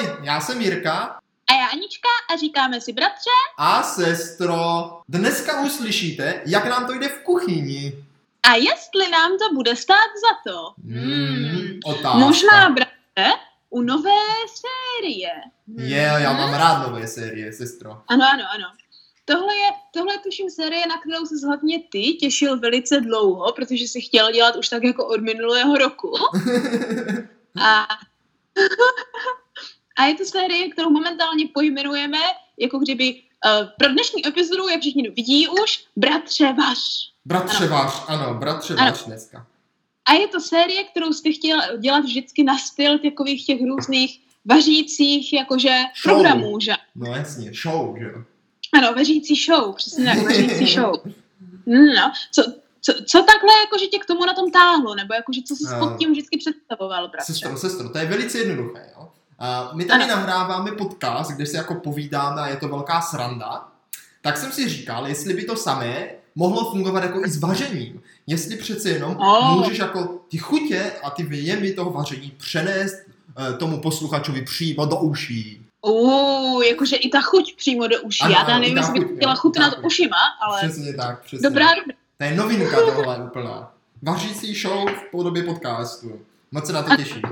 Ahoj, já jsem Jirka A já Anička a říkáme si bratře. a sestro. Dneska už slyšíte, jak nám to jde v kuchyni. A jestli nám to bude stát za to? Hmm, otázka. Možná bratře u nové série. Je, já mám rád nové série, sestro. Ano, ano, ano. Tohle je, tohle je tuším série, na kterou se hlavně ty těšil velice dlouho, protože si chtěl dělat už tak jako od minulého roku. A, a je to série, kterou momentálně pojmenujeme, jako kdyby uh, pro dnešní epizodu, jak všichni vidí už, Bratře vaš. Bratře váš, ano, bratře Ano. váš dneska. A je to série, kterou jsi chtěl dělat vždycky na styl takových těch různých vařících jakože Show. programů, že? No jasně, show, že jo. Ano, vařící show, přesně tak, vařící show. No, co, co, co takhle jakože tě k tomu na tom táhlo, nebo jakože co jsi Eh, pod tím vždycky představoval, bratře? Sestro, sestro, to je velice jednoduché, jo. A my tady Ano. nahráváme podcast, kde si jako povídáme a je to velká sranda. Tak jsem si říkal, jestli by to samé mohlo fungovat jako i s vařením. Jestli přece jenom Oh. můžeš jako ty chutě a ty věmy toho vaření přenést eh, tomu posluchačovi přímo do uší. Uuu, jakože i ta chuť přímo do uší. Ano, Já i nevím, jestli bych chtěla chutnat ušima, ale Přesně tak, přesně. dobrá, dobrá. To je novinka tohle úplná. Vařící show v podobě podcastu. Moc se na to těším.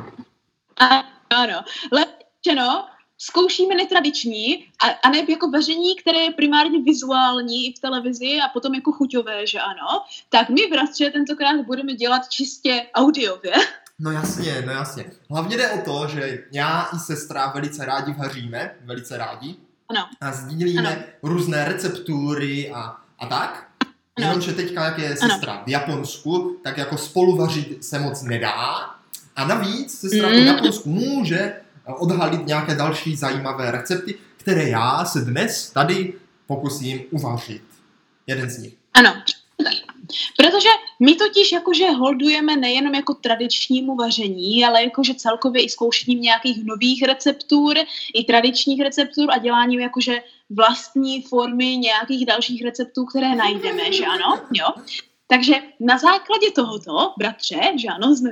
A- Ano, lepšeno, zkoušíme netradiční a, a ne jako vaření, které je primárně vizuální i v televizi a potom jako chuťové, že ano, tak my, bratře, tentokrát budeme dělat čistě audiově. No jasně, no jasně. Hlavně jde o to, že já i sestra velice rádi vaříme, velice rádi. Ano. A sdílíme Ano. různé receptury a, a tak. Ano. Jenomže teďka, jak je sestra v Japonsku, tak jako spolu vařit se moc nedá. A navíc sestra v tom Mm. Japonsku může eh, odhalit nějaké další zajímavé recepty, které já se dnes tady pokusím uvařit. Jeden z nich. Ano. Protože my totiž jakože holdujeme nejenom jako tradičnímu vaření, ale jakože celkově i zkoušením nějakých nových receptur, i tradičních receptur a děláním jakože vlastní formy nějakých dalších receptů, které najdeme, že ano, jo. Takže na základě tohoto, bratře, že ano, jsme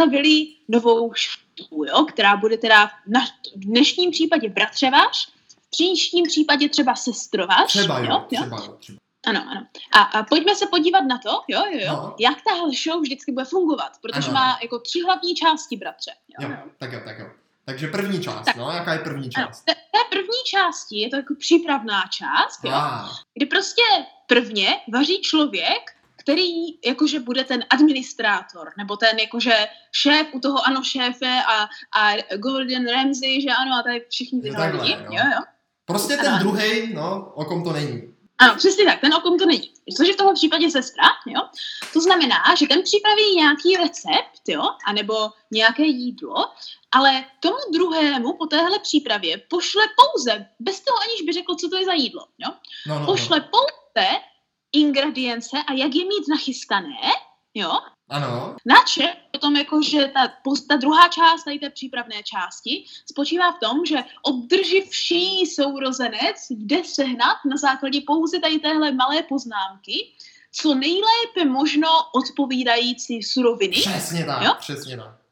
vystavili novou show, jo, která bude teda na, v dnešním případě bratře váš, v příštím případě třeba sestrovaš, Třeba jo, jo, jo. třeba jo. Třeba. Ano, ano. A, a pojďme se podívat na to, jo, jo, jo, No. jak tahle show vždycky bude fungovat, protože Ano, má ano. jako tři hlavní části, bratře. Jo, Jo, tak jo, tak jo. Takže první část, Tak. no, jaká je první Ano, část? v té, té první části je to jako přípravná část, jo, Ah, kdy prostě prvně vaří člověk, který jakože bude ten administrátor, nebo ten jakože šéf u toho ano šéfe a, a Gordon Ramsay, že ano, a tady všichni tyhle takhle, lidi, jo. jo, jo. prostě ten Ano. druhý, no, o kom to není. Ano, přesně tak, ten o kom to není. Což je v tomhle případě sestra, jo. To znamená, že ten připraví nějaký recept, jo, anebo nějaké jídlo, ale tomu druhému po téhle přípravě pošle pouze, bez toho aniž by řekl, co to je za jídlo, jo. No, no, no. Pošle pouze ingredience a jak je mít nachystané, jo. Ano, Nače potom jako, že ta, ta druhá část tady té přípravné části spočívá v tom, že obdrživší sourozenec jde sehnat na základě pouze tady téhle malé poznámky co nejlépe možno odpovídající suroviny přesně tak, Jo? přesně tak.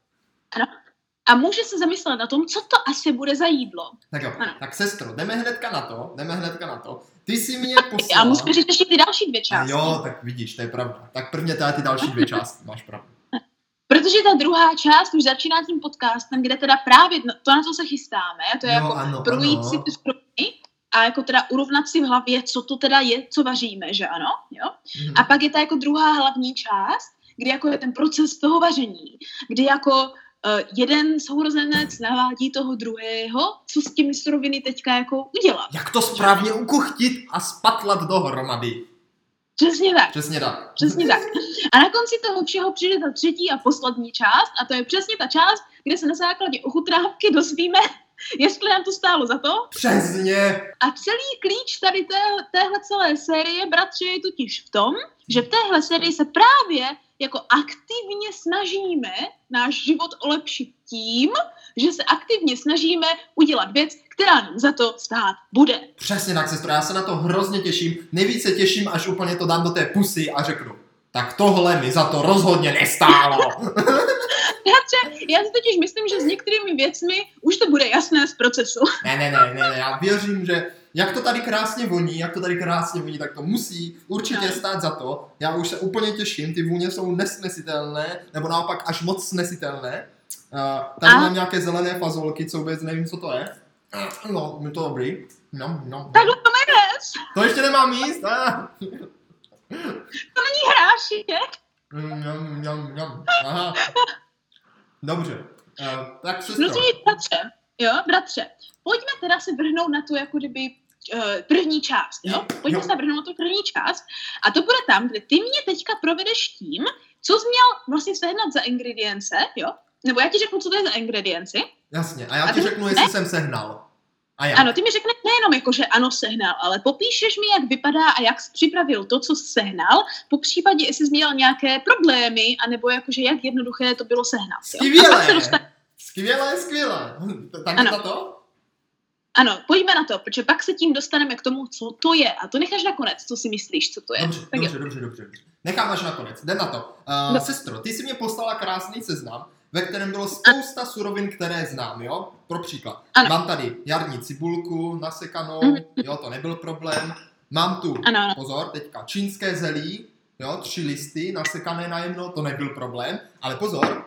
A může se zamyslet na tom, co to asi bude za jídlo. Tak jo, Ano. tak sestro, jdeme hnedka na to, jdeme hnedka na to. Ty jsi mě A poslala... musíme říct ještě ty další dvě A části. jo, tak vidíš, to je pravda. Tak prvně teda ty další dvě části, máš pravdu. Protože ta druhá část už začíná tím podcastem, kde teda právě no- to, na co se chystáme, to je Jo, jako ano, projít ano. si ty suroviny a jako teda urovnat si v hlavě, co to teda je, co vaříme, že ano, jo? Mhm. A pak je ta jako druhá hlavní část, kdy jako je ten proces toho vaření, kdy jako jeden sourozenec navádí toho druhého, co s těmi suroviny teďka jako udělat. Jak to správně ukuchtit a spatlat dohromady. Přesně tak. Přesně tak. Přesně tak. A na konci toho všeho přijde ta třetí a poslední část, a to je přesně ta část, kde se na základě ochutnávky dozvíme, jestli nám to stálo za to. Přesně. A celý klíč tady té, téhle celé série, bratře, je totiž v tom, že v téhle sérii se právě jako aktivně snažíme náš život olepšit tím, že se aktivně snažíme udělat věc, která nám za to stát bude. Přesně tak, sestro, já se na to hrozně těším. Nejvíce těším, až úplně to dám do té pusy a řeknu, tak tohle mi za to rozhodně nestálo. Já bratře, já si totiž myslím, že s některými věcmi už to bude jasné z procesu. Ne, ne, ne, ne, ne, já věřím, že jak to tady krásně voní, jak to tady krásně voní, tak to musí určitě No. stát za to. Já už se úplně těším, ty vůně jsou nesnesitelné, nebo naopak až moc snesitelné. Uh, tady A? mám nějaké zelené fazolky, co vůbec nevím, co to je. No, je to dobrý. No, no. Takhle to nevěz. To ještě nemám jíst? Ah. To není hráši, je? Mm, Mňam, mňam, mňam. Aha. Dobře. Uh, tak. Prosím tě, bratře, jo, bratře, pojďme teda se vrhnout na tu jako kdyby uh, první část, jo? Pojďme Jo. se vrhnout na tu první část a to bude tam, kde ty mě teďka provedeš tím, co jsi měl vlastně sehnat za ingredience, jo? Nebo já ti řeknu, co to je za ingredienci. Jasně, a já A ti řeknu, jestli jsem sehnal. A já. Ano, ty mi řekneš nejenom jako, že ano, sehnal, ale popíšeš mi, jak vypadá a jak jsi připravil to, co jsi sehnal, po případě, jestli jsi měl nějaké problémy, anebo jakože jak jednoduché to bylo sehnat. Jo? A pak se Skvělé! dostane... Skvělé, skvělé. Tak Ano. je to? Ano, pojďme na to, protože pak se tím dostaneme k tomu, co to je. A to necháš nakonec, co si myslíš, co to je. Dobře, tak dobře, dobře, dobře, dobře. Nechám až nakonec, jdem na to. Uh, No. Sestro, ty jsi mě poslala krásný seznam, ve kterém bylo spousta surovin, které znám, jo? Pro příklad. Ano. Mám tady jarní cibulku nasekanou, Mhm. jo, to nebyl problém. Mám tu, Ano, pozor, teďka čínské zelí, jo, tři listy nasekané na jedno, to nebyl problém. Ale pozor,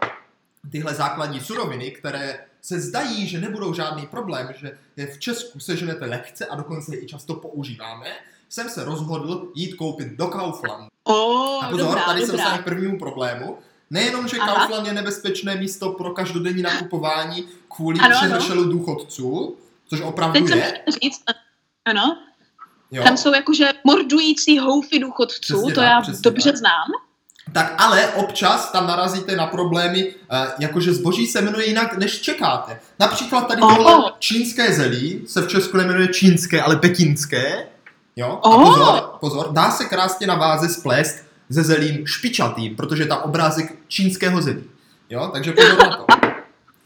tyhle základní suroviny, které se zdají, že nebudou žádný problém, že je v Česku seženete lehce a dokonce je i často používáme, jsem se rozhodl jít koupit do Kauflandu. O, A pozor, dobrá, tady se dobrá. dostane k prvnímu problému. Nejenom, že Aha. Kaufland je nebezpečné místo pro každodenní nakupování kvůli Ano, přehršelu důchodců, což opravdu Teď je, říct, ano, jo, tam jsou jakože mordující houfy důchodců, Přesně to tak, já dobře tak. znám. tak ale občas tam narazíte na problémy, eh, jakože zboží se jmenuje jinak, než čekáte. Například tady tohle čínské zelí se v Česku nemenuje čínské, ale pekinské. Jo? A Oho. pozor, pozor, dá se krásně na váze splést se zelím špičatým, protože je tam obrázek čínského zelí. Jo, takže pozor na to.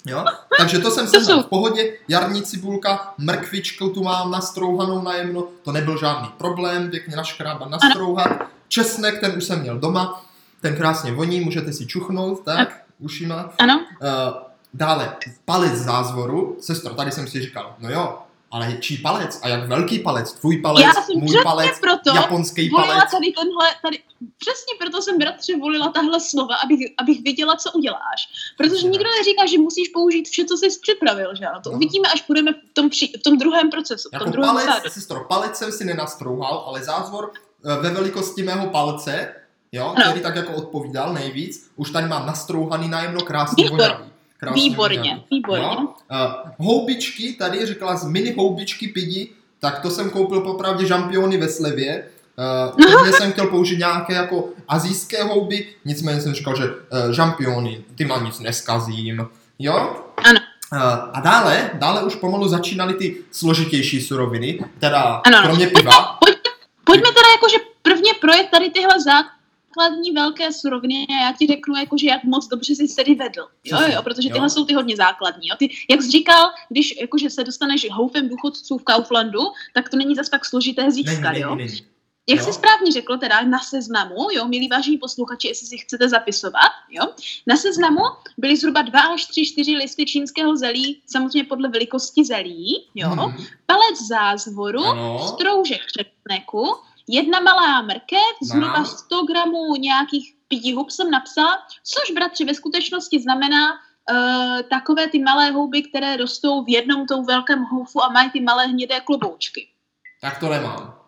Jo? Takže to jsem jsou- v pohodě, jarní cibulka, mrkvičku tu mám nastrouhanou na jemno, to nebyl žádný problém, pěkně naškrábat, nastrouhat. Česnek, ten už jsem měl doma, ten krásně voní, můžete si čuchnout, tak, ušima. Ano, Uh, dále, palec zázvoru. Sestro, tady jsem si říkal, no jo, ale čí palec? A jak velký palec? Tvůj palec, já jsem můj palec, proto japonský volila palec. tady tenhle, tady, přesně proto jsem bratře volila tahle slova, abych, abych viděla, co uděláš. Protože nikdo neříká, že musíš použít vše, co jsi připravil, že ano? To No. uvidíme, až budeme v tom, při, v tom druhém procesu, v tom Jako druhém palec, stádiu. sestro, palec jsem si nenastrouhal, ale zázvor eh, ve velikosti mého palce, jo, Ano. který tak jako odpovídal nejvíc, už tady mám nastrouhaný najemno krásně Výbor- Krásně Výborně, vonavý. výborně. Jo? Uh, houbičky, tady říkala z mini houbičky pidi, tak to jsem koupil popravdě žampiony ve slevě. Uh, původně jsem chtěl použít nějaké jako azijské houby, nicméně jsem říkal, že uh, žampiony, ty má nic neskazím. Jo? Ano. Uh, a dále, dále už pomalu začínaly ty složitější suroviny, teda Ano, ano. kromě piva. Pojďme, pojďme teda jakože prvně projet tady tyhle základní velké suroviny a já ti řeknu, jakože jak moc dobře jsi tedy vedl. Jo, jo, protože jo. tyhle jsou ty hodně základní. Jo. Ty, jak jsi říkal, když jakože se dostaneš houfem důchodců v Kauflandu, tak to není zas tak složité získat. Jo. není, není. Jak Jo. jsi správně řekl, teda na seznamu, jo, milí vážení posluchači, jestli si chcete zapisovat, jo, na seznamu byly zhruba dva až tři, čtyři listy čínského zelí, samozřejmě podle velikosti zelí, jo, Hmm, palec zázvoru, ano. stroužek česneku, jedna malá mrkev, zhruba Mám. 100 gramů nějakých pití hub jsem napsala, což bratři ve skutečnosti znamená uh, takové ty malé houby, které rostou v jednom tou velkém houfu a mají ty malé hnědé kloboučky. Tak to nemám.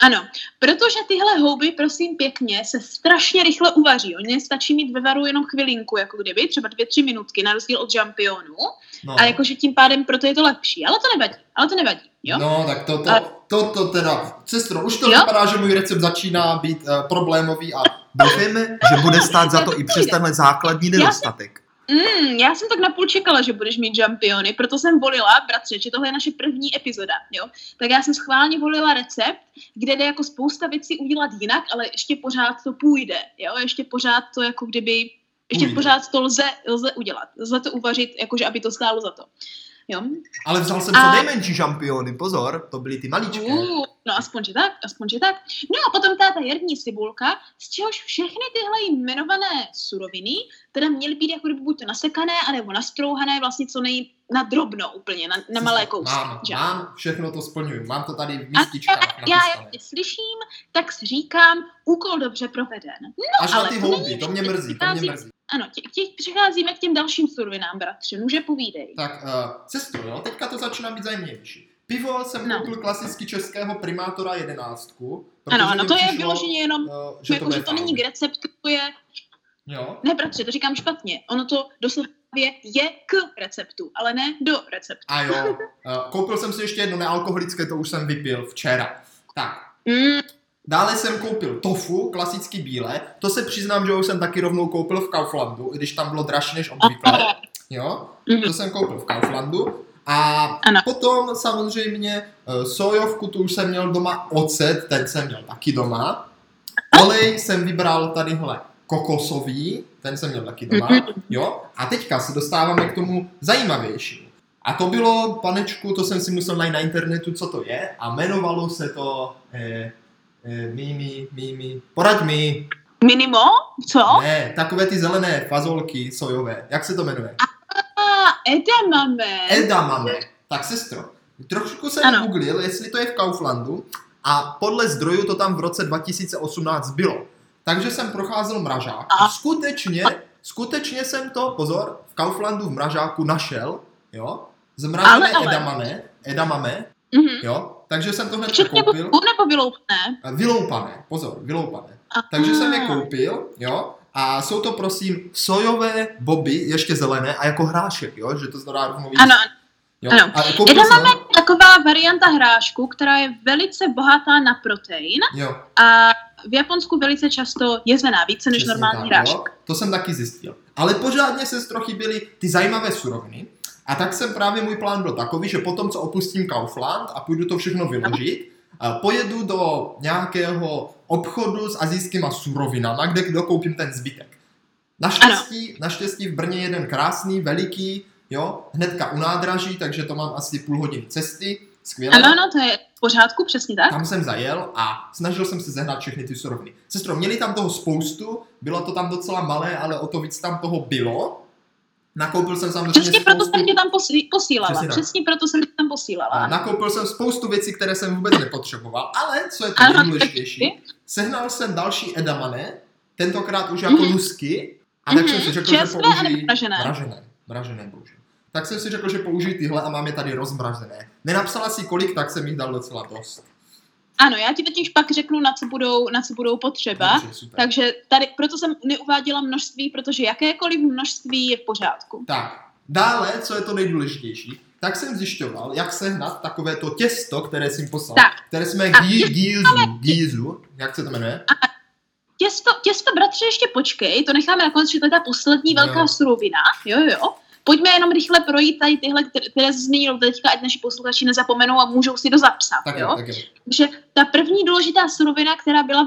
Ano, protože tyhle houby, prosím pěkně, se strašně rychle uvaří. Oni stačí mít ve varu jenom chvilinku, jako kdyby, třeba dvě, tři minutky, na rozdíl od žampionů. No. A jakože tím pádem proto je to lepší. Ale to nevadí, ale to nevadí, jo? No, tak to, to, A- to, to teda, sestro, už to Jo? vypadá, že můj recept začíná být uh, problémový a doufejme, že bude stát za to i přes tenhle základní nedostatek. Mm, já jsem tak napůl čekala, že budeš mít žampiony, proto jsem volila, bratře, že tohle je naše první epizoda, jo. Tak já jsem schválně volila recept, kde jde jako spousta věcí udělat jinak, ale ještě pořád to půjde, jo. Ještě pořád to jako kdyby, ještě Půjde. pořád to lze, lze udělat. Lze to uvařit, jakože aby to stálo za to. Jo. Ale vzal jsem A- co nejmenší šampiony, pozor, to byly ty maličké. Uh, no aspoň, že tak, aspoň, že tak. No a potom ta, jarní cibulka, z čehož všechny tyhle jmenované suroviny teda měly být jako kdyby buď to nasekané, anebo nastrouhané vlastně co nej na drobno úplně, na, na malé kousky. Mám, že? mám, všechno to splňuji. Mám to tady v A já, já, jak tě slyším, tak si říkám, úkol dobře proveden. No, Až na ale ty to houby, to mě mrzí, to mě mrzí. Ano, tě, tě, přicházíme k těm dalším surovinám, bratře, nuže povídej. Tak, uh, sestro, jo, teďka to začíná být zajímavější. Pivo jsem No. koupil klasicky českého primátora jedenáctku. Ano, ano, to je přišlo, vyloženě jenom, uh, že jako, to, že to není k receptu, to je, Jo? ne bratře, to říkám špatně, ono to doslova je k receptu, ale ne do receptu. A jo, uh, koupil jsem si ještě jedno nealkoholické, to už jsem vypil včera. Tak, Mm, Dále jsem koupil tofu, klasicky bílé. To se přiznám, že už jsem taky rovnou koupil v Kauflandu, i když tam bylo dražší než obvykle. Jo, mhm. to jsem koupil v Kauflandu. A Ano. potom samozřejmě eh, sojovku, tu už jsem měl doma, ocet, ten jsem měl taky doma. Olej jsem vybral tadyhle kokosový, ten jsem měl taky doma. Mhm. Jo, a teďka se dostáváme k tomu zajímavějšímu. A to bylo, panečku, to jsem si musel najít na internetu, co to je, a jmenovalo se to eh, eh, Mimi, Mimi, poraď mi, Minimo? Co? ne, takové ty zelené fazolky sojové, jak se to jmenuje? A edamame. Edamame. Tak sestro, trošku jsem Ano. googlil, jestli to je v Kauflandu a podle zdrojů to tam v roce 2018 bylo. Takže jsem procházel mražák a skutečně, skutečně jsem to, pozor, v Kauflandu v mražáku našel, jo, zmražené Ale, ale. edamame, edamame, Mhm. jo, takže jsem to hned Včetně koupil. nebo vyloupené? A Vyloupané, pozor, vyloupané. A- Takže jsem je koupil, jo, a jsou to prosím sojové boby, ještě zelené a jako hrášek, jo, že to znamená rovnou víc. Ano. Jo. ano. A koupil jsem, je taková varianta hrášku, která je velice bohatá na protein jo, a v Japonsku velice často jezená, více než přesně normální tak, hrášek. jo, to jsem taky zjistil. Ale pořádně se trochu byly ty zajímavé suroviny. A tak jsem právě můj plán byl takový, že potom, co opustím Kaufland a půjdu to všechno vyložit, pojedu do nějakého obchodu s azijskýma surovinama, kde dokoupím ten zbytek. Naštěstí, naštěstí v Brně jeden krásný, veliký, jo, hnedka u nádraží, takže to mám asi půl hodiny cesty, skvěle. Ano, ano, to je v pořádku, přesně tak. Tam jsem zajel a snažil jsem se zehnat všechny ty suroviny. Sestro, měli tam toho spoustu, bylo to tam docela malé, ale o to víc tam toho bylo. Nakoupil jsem samozřejmě Přesně proto spoustu, jsem tě tam posí- posílala. Přesně tak. Přesně proto jsem tě tam posílala. a nakoupil jsem spoustu věcí, které jsem vůbec nepotřeboval, ale co je to nejdůležitější, sehnal jsem další edamane, tentokrát už jako Mhm. lusky, a tak Mhm, jsem si řekl, že čerstvé anebo mražené? Mražené, mražené bože. Tak jsem si řekl, že použiji tyhle a mám je tady rozmražené. Nenapsala si kolik, tak jsem jich dal docela dost. Ano, já ti totiž pak řeknu, na co budou, na co budou potřeba. Dobře, super. Takže tady, proto jsem neuváděla množství, protože jakékoliv množství je v pořádku. Tak, dále, co je to nejdůležitější, tak jsem zjišťoval, jak sehnat takové to těsto, které jsem poslal, Tak. které jsme A gí, těsto gízu, gízu, jak se to jmenuje? Těsto, těsto, bratře, ještě počkej, to necháme nakonec, že to je ta poslední velká surovina. Jo, jo. Pojďme jenom rychle projít tady tyhle, které, jsi zmínil teďka, ať naši posluchači nezapomenou a můžou si to zapsat. Tak jo? tak jo. Takže ta první důležitá surovina, která byla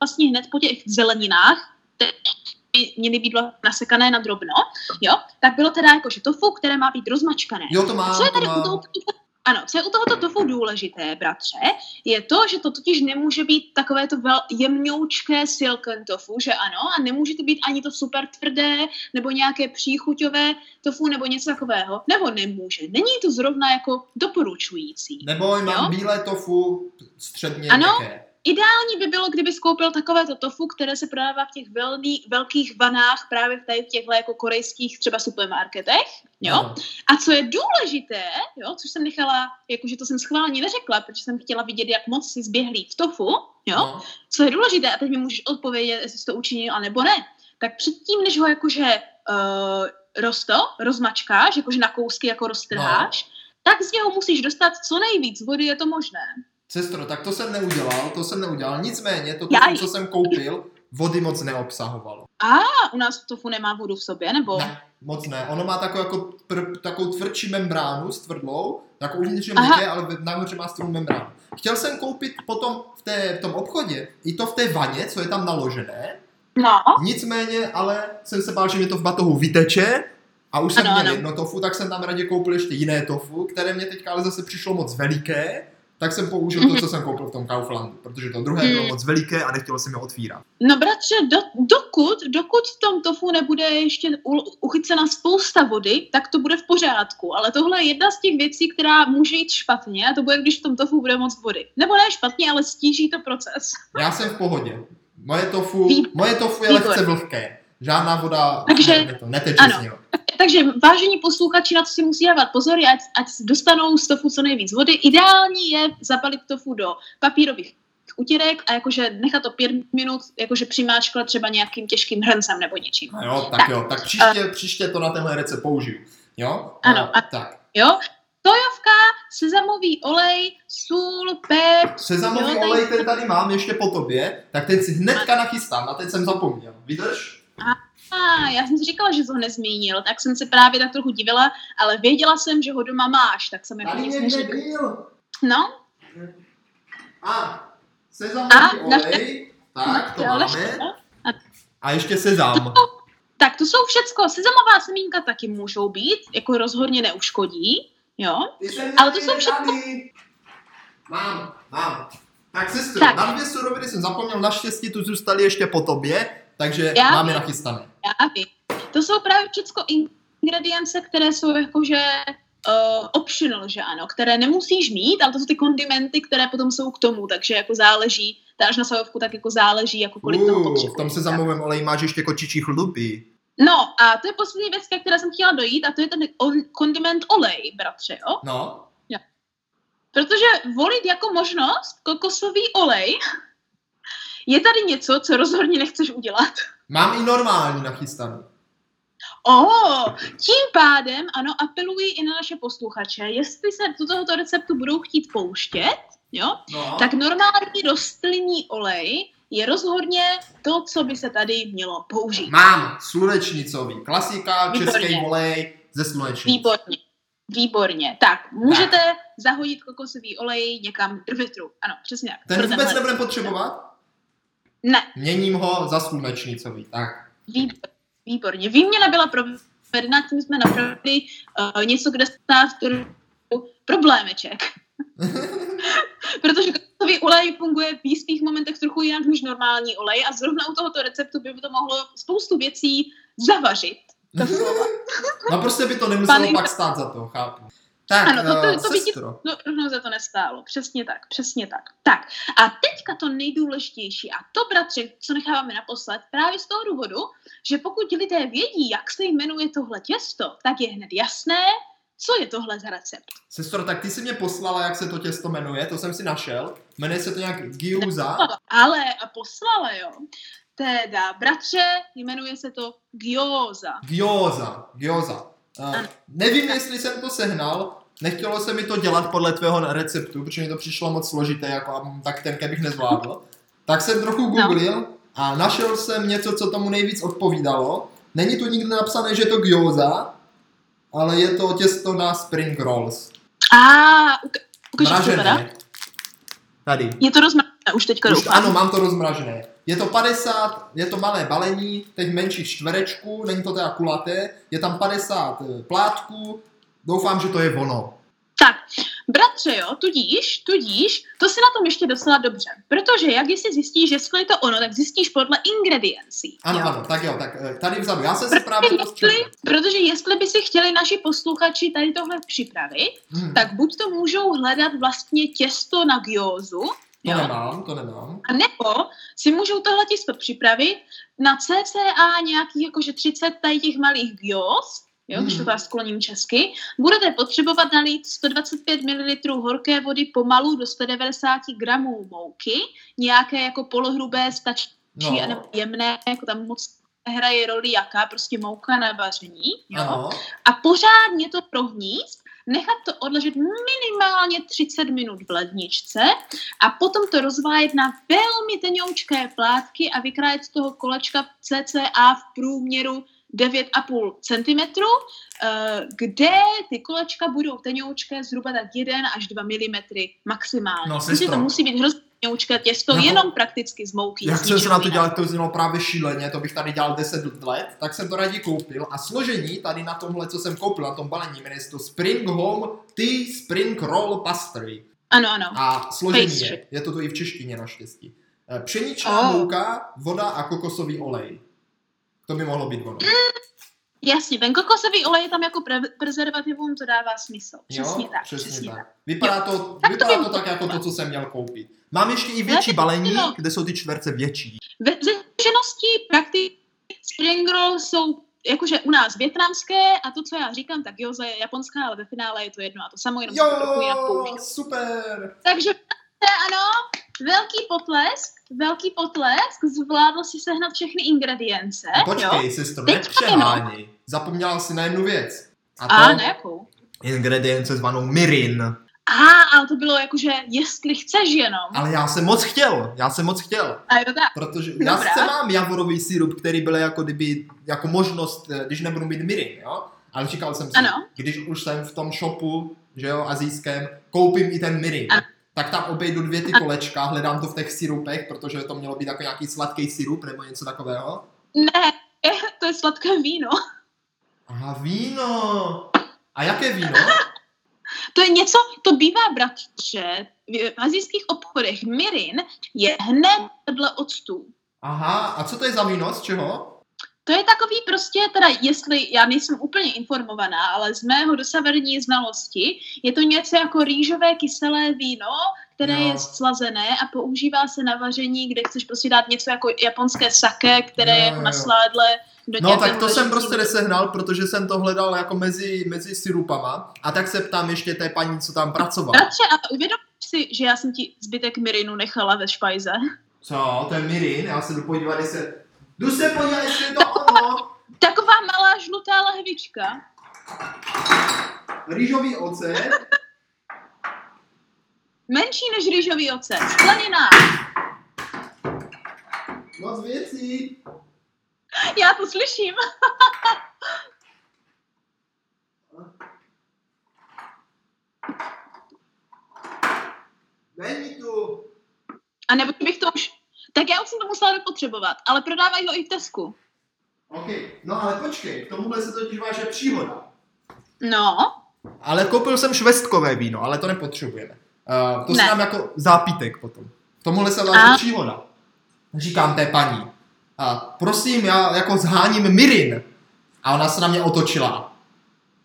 vlastně hned po těch zeleninách, které by měly být nasekané na drobno, jo, tak bylo teda jako, že tofu, které má být rozmačkané. Jo, to má, Co je to tady u má. Ano, co je u tohoto tofu důležité, bratře, je to, že to totiž nemůže být takové to vel, jemňoučké silken tofu, že ano, a nemůže to být ani to super tvrdé, nebo nějaké příchuťové tofu, nebo něco takového, nebo nemůže. Není to zrovna jako doporučující. Neboj, mám Jo? bílé tofu, středně Ano. měkké. Ideální by bylo, kdyby skoupil takovéto tofu, které se prodává v těch velný, velkých vanách právě v tady v těchto jako korejských třeba supermarketech, jo. Ano. A co je důležité, jo, což jsem nechala, jakože to jsem schválně neřekla, protože jsem chtěla vidět, jak moc si zběhlý v tofu, jo. No. Co je důležité, a teď mi můžeš odpovědět, jestli jsi to učinil, anebo ne, tak předtím, než ho jakože uh, rosto, rozmačkáš, jakože na kousky jako roztrháš, tak z něho musíš dostat co nejvíc vody, je to možné. Sestro, tak to jsem neudělal, to jsem neudělal. Nicméně, to, tofu, co jsem koupil, vody moc neobsahovalo. A u nás v tofu nemá vodu v sobě, nebo? Ne, moc ne. Ono má takovou, jako pr, takovou tvrdší membránu s tvrdlou, jako uvnitř je měkké, ale nahoře má strou membránu. Chtěl jsem koupit potom v, té, v tom obchodě i to v té vaně, co je tam naložené, No, nicméně, ale jsem se bál, že mi to v batohu vyteče, a už jsem Ano, měl ano. jedno tofu, tak jsem tam raději koupil ještě jiné tofu, které mě teďka ale zase přišlo moc veliké, tak jsem použil to, co jsem koupil v tom Kauflandu, protože to druhé bylo Mhm. moc veliké a nechtělo se mi otvírat. No bratře, do, dokud, dokud v tom tofu nebude ještě u, uchycena spousta vody, tak to bude v pořádku. Ale tohle je jedna z těch věcí, která může jít špatně a to bude, když v tom tofu bude moc vody. Nebo ne špatně, ale stíží to proces. Já jsem v pohodě. Moje tofu, moje tofu je lehce vlhké. Žádná voda Takže- ne, ne, to neteče ano. z něho. Takže vážení posluchači, na co si musí dávat pozor, ať, ať dostanou z tofu co nejvíc vody. Ideální je zabalit tofu do papírových utěrek a jakože nechat to pět minut, jakože přimáčklat třeba nějakým těžkým hrncem nebo něčím. A jo, tak, Tak. jo, tak příště, příště to na tenhle recept použiju. Jo? Ano, A, a- tak. Jo? Sojovka, sezamový olej, sůl, pep, Sezamový Jo, tady- olej, ten tady mám ještě po tobě, tak ten si hnedka nachystám, na ten jsem zapomněl. Vydrž? A já jsem si říkala, že ho nezmínil, tak jsem se právě tak trochu divila, ale věděla jsem, že ho doma máš, tak jsem jako nic byl. No, A, sezamový A, olej, tak, to ale- máme. A ještě sezam. tak to jsou všecko. Sezamová semínka taky můžou být, jako rozhodně neuškodí, jo. Ale to jsou všechno- tady. Mám, mám. Tak sestro, Tak. na dvě suroviny jsem zapomněl, naštěstí tu zůstaly ještě po tobě, takže Já máme vím. nachystané. Já vím. To jsou právě všecko ingredience, které jsou jakože uh, optional, že ano, které nemusíš mít, ale to jsou ty kondimenty, které potom jsou k tomu, takže jako záleží, dáš na sojovku, tak jako záleží, jako kolik toho Uh, v tom sezamovém oleji máš ještě kočičí chlupy. No a to je poslední věc, ke které jsem chtěla dojít a to je ten kondiment olej, bratře, jo? No, Protože volit jako možnost kokosový olej je tady něco, co rozhodně nechceš udělat. mám i normální nachystaný. O, tím pádem, ano, apeluji i na naše posluchače, jestli se do tohoto receptu budou chtít pouštět, jo, No. tak normální rostlinný olej je rozhodně to, co by se tady mělo použít. Mám slunečnicový, klasika, Výborně. český olej ze slunečnic. Výborně. Výborně. Tak, můžete zahodit kokosový olej někam do větru. Ano, přesně tak. Ten vůbec tenhle- nebudem potřebovat? Ne, Měním ho za slunečnicový, tak. výborně. výborně. Výměna byla provedena, tím jsme napravili uh, něco, kde stát problémeček. Protože kokosový olej funguje v jistých momentech trochu jinak než normální olej a zrovna u tohoto receptu by to mohlo spoustu věcí zavařit. No prostě by to nemuselo Pan- pak stát za to, chápu. Tak, Ano, to- to- eh, to by ti-. No, rovnou za to nestálo. Přesně tak, přesně tak. Tak, a teďka to nejdůležitější, a to, bratře, co necháváme naposled, právě z toho důvodu, že pokud lidé vědí, jak se jmenuje tohle těsto, tak je hned jasné, co je tohle za recept. Sestro, tak ty jsi mě poslala, jak se to těsto jmenuje, to jsem si našel. Jmenuje se to nějak Giuza. Ale a poslala, jo. Teda, bratře, jmenuje se to gyoza. Gyoza, gyoza. Uh, nevím, jestli jsem to sehnal, nechtělo se mi to dělat podle tvého receptu, protože mi to přišlo moc složité, jako tak ten bych nezvládl. Tak jsem trochu No. googlil a našel jsem něco, co tomu nejvíc odpovídalo. Není tu nikde napsané, že je to gyoza, ale je to těsto na spring rolls. A, uka- ukažeš to teda? Tady. Je to rozmražené už teďka Už, ano, mám to rozmražené. Je to 50, je to malé balení, teď menších čtverečků, není to teda kulaté, je tam 50 eh, plátků, doufám, že to je ono. Tak, bratře, jo, tudíž, tudíž, to si na tom ještě docela dobře. Protože jak jestli zjistíš, že jestli je to ono, tak zjistíš podle ingrediencí. Ano, jo. ano, tak jo, tak eh, tady vzadu, já jsem si Protože právě jestli, protože jestli by si chtěli naši posluchači tady tohle připravit, Hmm, tak buď to můžou hledat vlastně těsto na gyozu, to jo, nemám, to nemám. a nebo si můžou tohle těsto připravit na cca nějakých jakože 30 tady těch malých gyos, jo, Hmm. když to vás skloním česky, budete potřebovat nalít 125 ml horké vody pomalu do 190 gramů mouky, nějaké jako polohrubé stačí, No. no. nebo jemné, jako tam moc hraje roli jaká, prostě mouka na vaření, jo. Ano, A pořádně to prohníst, nechat to odležet minimálně 30 minut v ledničce a potom to rozvájet na velmi tenoučké plátky a vykrájet z toho kolečka cca v průměru 9,5 cm, eh, kde ty kolečka budou tenoučké zhruba tak 1 až 2 mm maximálně. No, sestro. to musí být hrozně měučka těsto, No. jenom prakticky z mouky. Jak jsem se na to dělal, to znělo právě šíleně, to bych tady dělal 10 let, tak jsem to raději koupil a složení tady na tomhle, co jsem koupil, na tom balení, jmenuje to Spring Home Tea Spring Roll Pastry. Ano, ano. A složení je, Pastry. je to tu i v češtině naštěstí. Eh, Pšeničná Oh. mouka, voda a kokosový olej. To by mohlo být ono. Jasně, ten kokosový olej je tam jako pre- prezervativum, to dává smysl. Přesně jo? tak, přesně, přesně tak. tak. Vypadá to, Tak to vypadá by to tak jako to, co jsem měl koupit. Mám ještě i větší balení, kde jsou ty čtverce větší. Ve ze zkušeností prakticky jsou jakože u nás větnamské a to, co já říkám, tak jo, je japonská, ale ve finále je to jedno a to samo, jenom to trochu jinak Jo, používá. super. Takže ano, velký potlesk, velký potlesk, zvládl si sehnat všechny ingredience, A jo? počkej, sestro, nepřeháni. Zapomněla si na jednu věc. A to A nějakou. ingredience zvanou mirin. A, ale to bylo jakože, jestli chceš jenom. Ale já jsem moc chtěl, já jsem moc chtěl. A jo tak. Protože já Dobrá. sice mám javorový syrup, který byl jako kdyby, jako možnost, eh, když nebudu mít mirin, jo? Ale říkal jsem si, Ano. když už jsem v tom shopu, že jo, azijském, koupím i ten mirin. Ano. Tak tam obejdu dvě ty kolečka, hledám to v těch syrupech, protože to mělo být jako nějaký sladký syrup nebo něco takového. Ne, to je sladké víno. Aha, víno. A jaké víno? To je něco, to bývá, bratře, v azijských obchodech mirin je hned vedle octů. Aha, a co to je za víno? Z čeho? To je takový prostě, teda jestli, já nejsem úplně informovaná, ale z mého dosavadní znalosti je to něco jako rýžové kyselé víno, které Jo. je slazené a používá se na vaření, kde chceš prostě dát něco jako japonské sake, které Jo, je jako na sládle. Do No tak to jsem prostě nesehnal, protože jsem to hledal jako mezi, mezi syrupama. A tak se ptám ještě té paní, co tam pracovala. Bratře, a uvědom si, že já jsem ti zbytek mirinu nechala ve špajze. Co, to je mirin? Já se jdu podívat, jestli... Jdu se podívat, jestli je to Taková malá žlutá lahvička. Rýžový ocet. Menší než rýžový ocet. Skleněná. Moc věcí. Já to slyším. Není tu. A nebo bych to už... Tak já už jsem to musela dopotřebovat, ale prodávají ho i v Tesku. OK, no ale počkej, k tomuhle se totiž váže příhoda. No, Ale koupil jsem švestkové víno, ale to nepotřebujeme. Uh, to Ne. si dám jako zápitek potom. K tomuhle se váže A? příhoda. Říkám té paní. A prosím, já jako zháním mirin. A ona se na mě otočila.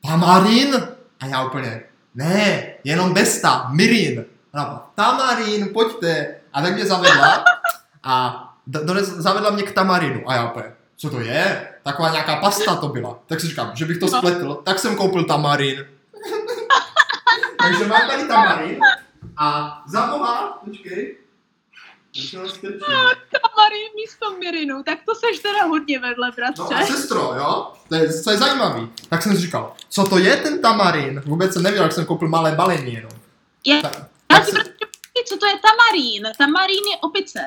Tamarin? A já úplně, ne, jenom besta, mirin. Ona, tamarin, pojďte. A tak mě zavedla a do, do, zavedla mě k tamarinu. A já úplně, co to je? Taková nějaká pasta to byla. Tak si říkám, že bych to No. spletl, tak jsem koupil tamarin. Takže mám tady tamarin a za boha, počkej, strčí. Marie místo Mirinu, tak to seš teda hodně vedle, No a bratře. sestro, jo? To je, to je zajímavý. Tak jsem si říkal, co to je ten tamarin? Vůbec jsem nevěděl, jak jsem koupil malé balení jenom. Je, Tak, já tak se, prostě co to je tamarín. Tamarín je opice.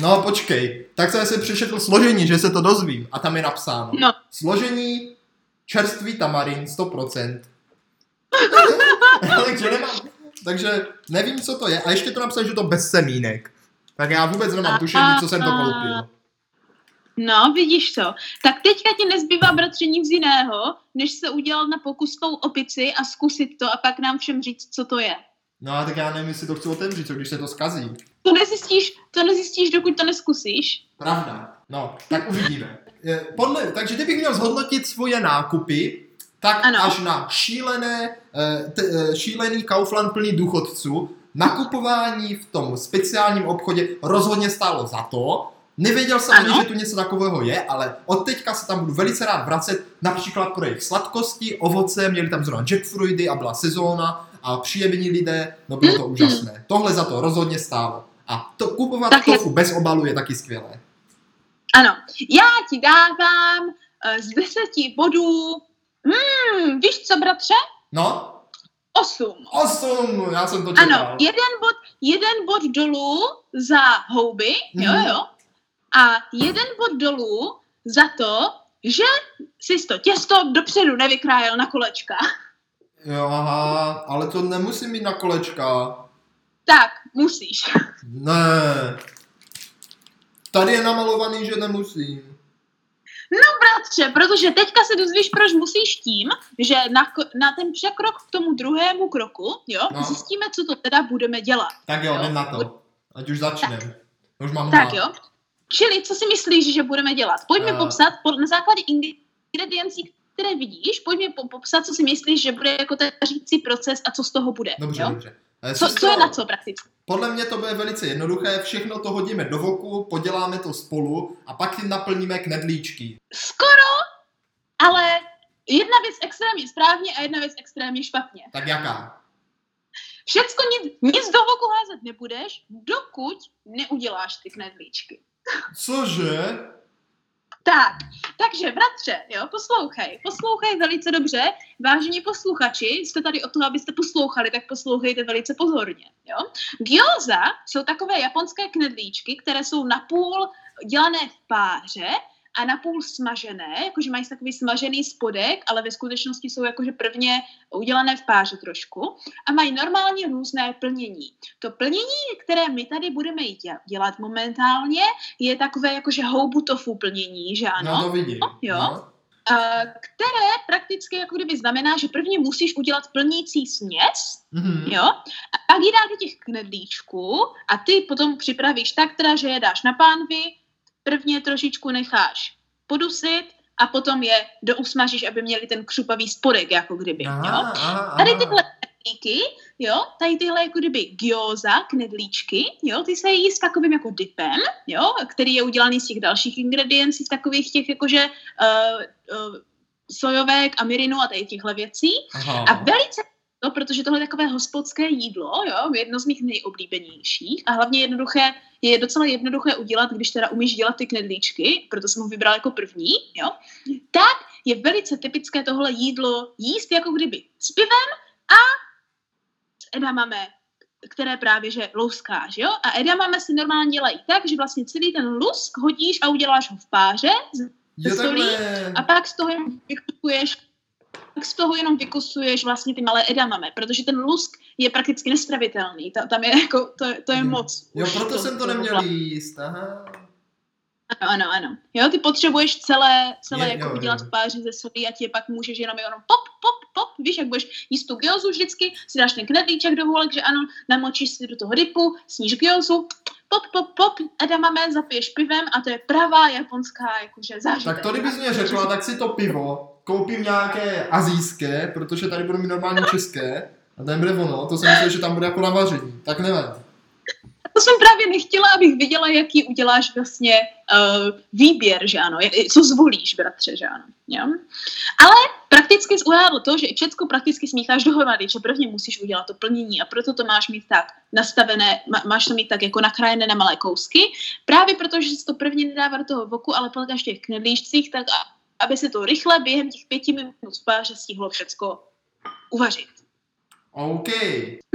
No počkej, tak jsem si přečetl složení, že se to dozvím. A tam je napsáno. No. Složení čerstvý tamarin 100%. takže nemám, takže nevím, co to je. A ještě to napsal, že to bez semínek. Tak já vůbec nemám tušení, co jsem to koupil. No, vidíš to. Tak teďka ti nezbývá, bratře, nic jiného, než se udělat na pokus tou opici a zkusit to a pak nám všem říct, co to je. No a tak já nevím, jestli to chci otevřít, co když se to skazí. To nezjistíš, to nezjistíš, dokud to neskusíš. Pravda. No, tak uvidíme. Podle, takže kdybych měl zhodnotit svoje nákupy, tak Ano. až na šílené, eh, t, eh, šílený Kaufland plný důchodců, nakupování v tom speciálním obchodě rozhodně stálo za to. Nevěděl jsem ani, že tu něco takového je, ale od teďka se tam budu velice rád vracet, například pro jejich sladkosti, ovoce, měli tam zrovna jackfruity a byla sezóna a příjemní lidé, no bylo to úžasné. Tohle za to rozhodně stálo. A to kupovat Tak je- tofu bez obalu je taky skvělé. Ano, já ti dávám eh, z deseti bodů, hmm, víš co, bratře? No, Osm. osm, já jsem to čekal. Ano, jeden bod, jeden bod dolů za houby, jo, Mhm. jo, a jeden bod dolů za to, že jsi to těsto dopředu nevykrájel na kolečka. Jo, aha, ale to nemusím mít na kolečka. Tak, musíš. Ne. Tady je namalovaný, že nemusím. No bratře, protože teďka se dozvíš, proč musíš tím, že na, na ten překrok k tomu druhému kroku, jo, No. zjistíme, co to teda budeme dělat. Tak jo, Jo. jdem na to. Ať už začneme. Už mám Tak hlad. jo. Čili, co si myslíš, že budeme dělat? Pojďme Eh. popsat po, na základě ingrediencí, které vidíš, pojďme po, popsat, co si myslíš, že bude jako ten řící proces a co z toho bude. Dobře, jo? dobře. Eh, Co, co je na co prakticky? Podle mě to bude velice jednoduché, všechno to hodíme do voku, poděláme to spolu a pak tím naplníme knedlíčky. Skoro, ale jedna věc extrémně správně a jedna věc extrémně špatně. Tak jaká? Všecko nic, nic do voku házet nebudeš, dokud neuděláš ty knedlíčky. Cože? Tak, takže bratře, jo, poslouchej, poslouchej velice dobře, vážení posluchači, jste tady o to, abyste poslouchali, tak poslouchejte velice pozorně, jo. Gyoza jsou takové japonské knedlíčky, které jsou napůl dělané v páře a napůl smažené, jakože mají takový smažený spodek, ale ve skutečnosti jsou jakože prvně udělané v páře trošku a mají normálně různé plnění. To plnění, které my tady budeme dě- dělat momentálně, je takové jakože houbu tofu plnění, že ano? No to vidím. jo. No. Které prakticky jako kdyby znamená, že prvně musíš udělat plnící směs, Mhm. jo, a pak ji dát do těch knedlíčků a ty potom připravíš tak teda, že je dáš na pánvi, prvně trošičku necháš podusit a potom je dousmažíš, aby měli ten křupavý spodek, jako kdyby, jo. Aha, aha, Tady tyhle knedlíky, jo, tady tyhle jako kdyby gyoza, knedlíčky, jo, ty se jí s takovým jako dipem, jo, který je udělaný z těch dalších ingrediencí, z takových těch jakože uh, uh, sojovek a mirinu a tady těchhle věcí. Aha. A velice No, protože tohle je takové hospodské jídlo, jo, jedno z mých nejoblíbenějších. A hlavně jednoduché, je docela jednoduché udělat, když teda umíš dělat ty knedlíčky, proto jsem ho vybral jako první, jo, tak je velice typické tohle jídlo jíst jako kdyby s pivem a s edamame, které právě že louskáš, jo, a edamame si normálně dělají tak, že vlastně celý ten lusk hodíš a uděláš ho v páře Jo, solí a pak z toho jenom pak z toho jenom vykusuješ vlastně ty malé edamame, protože ten lusk je prakticky nestravitelný. Ta, tam je jako, to, to je Mhm. moc. Jo, proto jsem to neměl vlastně- jíst, aha. Ano, ano, ano. Jo, ty potřebuješ celé, celé Je- jako jo, udělat jo. v páři ze solí a ti je pak můžeš jenom jenom pop, pop, pop, víš, jak budeš jíst tu gyozu vždycky, si dáš ten knedlíček do hůlek, že ano, namočíš si do toho dipu, sníš gyozu, pop, pop, pop, edamame, zapiješ pivem a to je pravá japonská jakože zážitek. Tak to kdybys mě řekla, tak si to pivo koupím nějaké azijské, protože tady budu mít normálně české. A tam bude ono, to jsem myslel, že tam bude jako navaření. Tak nevadí. To jsem právě nechtěla, abych viděla, jaký uděláš vlastně uh, výběr, že ano, co zvolíš, bratře, že ano. Jo? Ale prakticky jsi ujádl to, že i všecko prakticky smícháš dohromady, že prvně musíš udělat to plnění a proto to máš mít tak nastavené, má, máš to mít tak jako nakrájené na malé kousky, právě protože se to prvně nedává do toho voku, ale v těch knedlíčcích, tak aby se to rychle během těch pěti minut v páře stihlo všecko uvařit. OK.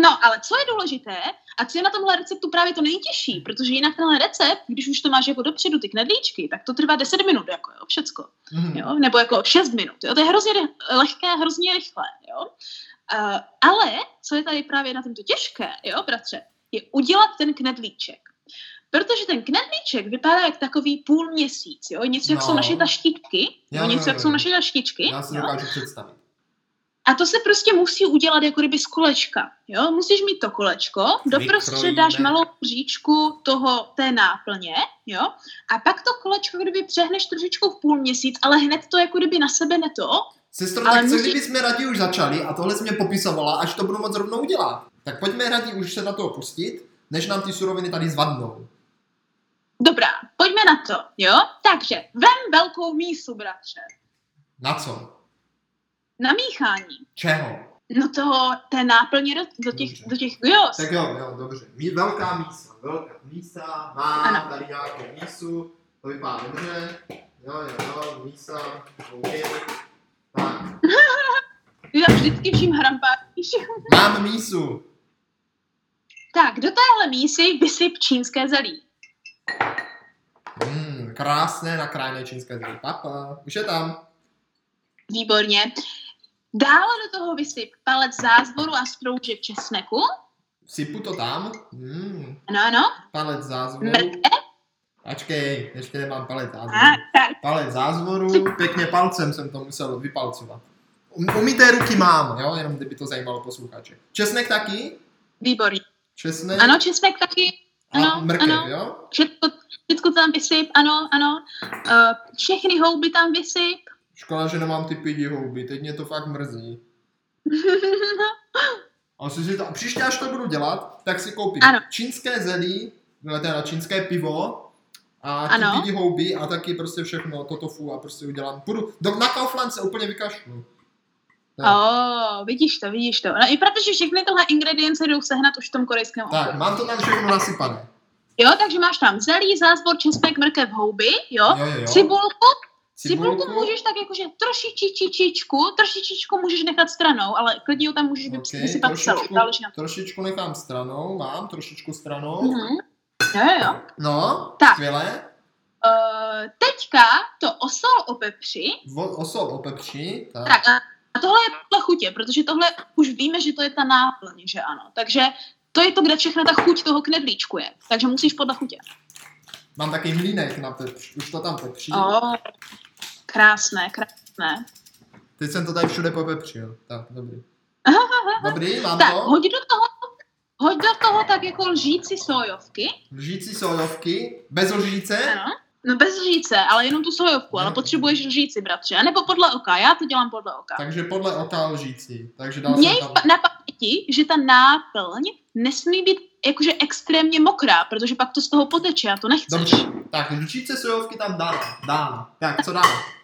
No, ale co je důležité, a co je na tomhle receptu právě to nejtěžší, protože jinak tenhle recept, když už to máš jako dopředu ty knedlíčky, tak to trvá 10 minut, jako jo, všecko, Mhm. jo, nebo jako 6 minut, jo, to je hrozně lehké, hrozně rychlé, jo. Uh, ale, co je tady právě na tomto těžké, jo, bratře, je udělat ten knedlíček. Protože ten knedlíček vypadá jak takový půl měsíc, jo, něco jak No. jsou naše taštičky, jo, něco jo, jak jo. jsou naše taštičky, Já si dokážu představit. A to se prostě musí udělat jako kdyby z kolečka. Jo? Musíš mít to kolečko, doprostřed dáš malou říčku toho, té náplně, jo? a pak to kolečko kdyby přehneš trošičku v půl měsíc, ale hned to jako kdyby na sebe neto. Sestro, Ale tak co musí- kdyby jsme raději už začali a tohle jsi mě popisovala, až to budu moc rovnou udělat. Tak pojďme raději už se na to pustit, než nám ty suroviny tady zvadnou. Dobrá, pojďme na to, jo? Takže, vem velkou mísu, bratře, Na co? na míchání. Čeho? No toho, té náplně do, do těch, Dobře. do těch gyos. Tak jo, jo, dobře. Mí, velká mísa, velká mísa, má Ano. tady nějakou mísu, to vypadá dobře. Jo, jo, jo, mísa, OK. Tak, tam vždycky vším hrampáš. mám mísu. tak, do téhle mísy vysyp čínské zelí. Hmm, krásné nakrájené čínské zelí. Papa, už je tam. Výborně. Dále do toho vysyp palec zázvoru a stroužek česneku. sypu to tam. Hmm, Ano, ano. palec zázvoru. Mrkve. Ačkej, ještě nemám palec zázvoru. A, tak. Palec zázvoru, pěkně palcem jsem to musel vypalcovat. Um- Umyté ruky mám, jo, jenom kdyby to zajímalo posluchače. Česnek taky? Výborně. Česnek Ano, česnek taky. A ano, mrkev, ano. jo? Všechno, všechno tam vysyp, ano, ano. Uh, všechny houby tam vysyp. Škoda, že nemám ty pidi houby, teď mě to fakt mrzí. A si to, příště, až to budu dělat, tak si koupím Ano. čínské zelí, no, teda čínské pivo, a ty Ano. houby a taky prostě všechno, to tofu a prostě udělám. Půjdu, do, na Kaufland se úplně vykašlu. Tak. oh, vidíš to, vidíš to. No i protože všechny tyhle ingredience jdou sehnat už v tom korejském Tak, obchodu. mám to tam všechno nasypané. Jo, takže máš tam zelí, zázvor, česnek, mrkev, houby, jo. Jo, jo, jo. Cibulku, cibulku Cibulku. můžeš tak jakože trošičičičičku, trošičičku můžeš nechat stranou, ale klidně ji tam můžeš Ok, okay, vysypat celou, záleží na trošičku nechám stranou, mám trošičku stranou. Mhm. Jo, jo. No, Tak. skvěle. Uh, teďka to osol opepři, Vo- Osol opepří. Tak. tak a, tohle je podle chutě, protože tohle už víme, že to je ta náplň, že ano. Takže to je to, kde všechna ta chuť toho knedlíčku je. Takže musíš podle chutě. Mám taky mlínek na pepř, už to tam pepří. Oh, krásné, krásné. Teď jsem to tady všude popepřil. Tak, dobrý. Dobrý, mám Tak, to. hoď do toho, hoď do toho tak jako lžíci sojovky. Lžící sojovky, bez lžíce. Ano. No bez lžíce, ale jenom tu sojovku, ale Mhm. potřebuješ lžíci, bratře. A nebo podle oka, já to dělám podle oka. Takže podle oka lžící. Takže dal Měj tam... na paměti, že ta náplň nesmí být jakože extrémně mokrá, protože pak to z toho poteče a to nechceš. Dobře, tak lžíce sojovky tam dána. Dána. Tak, co?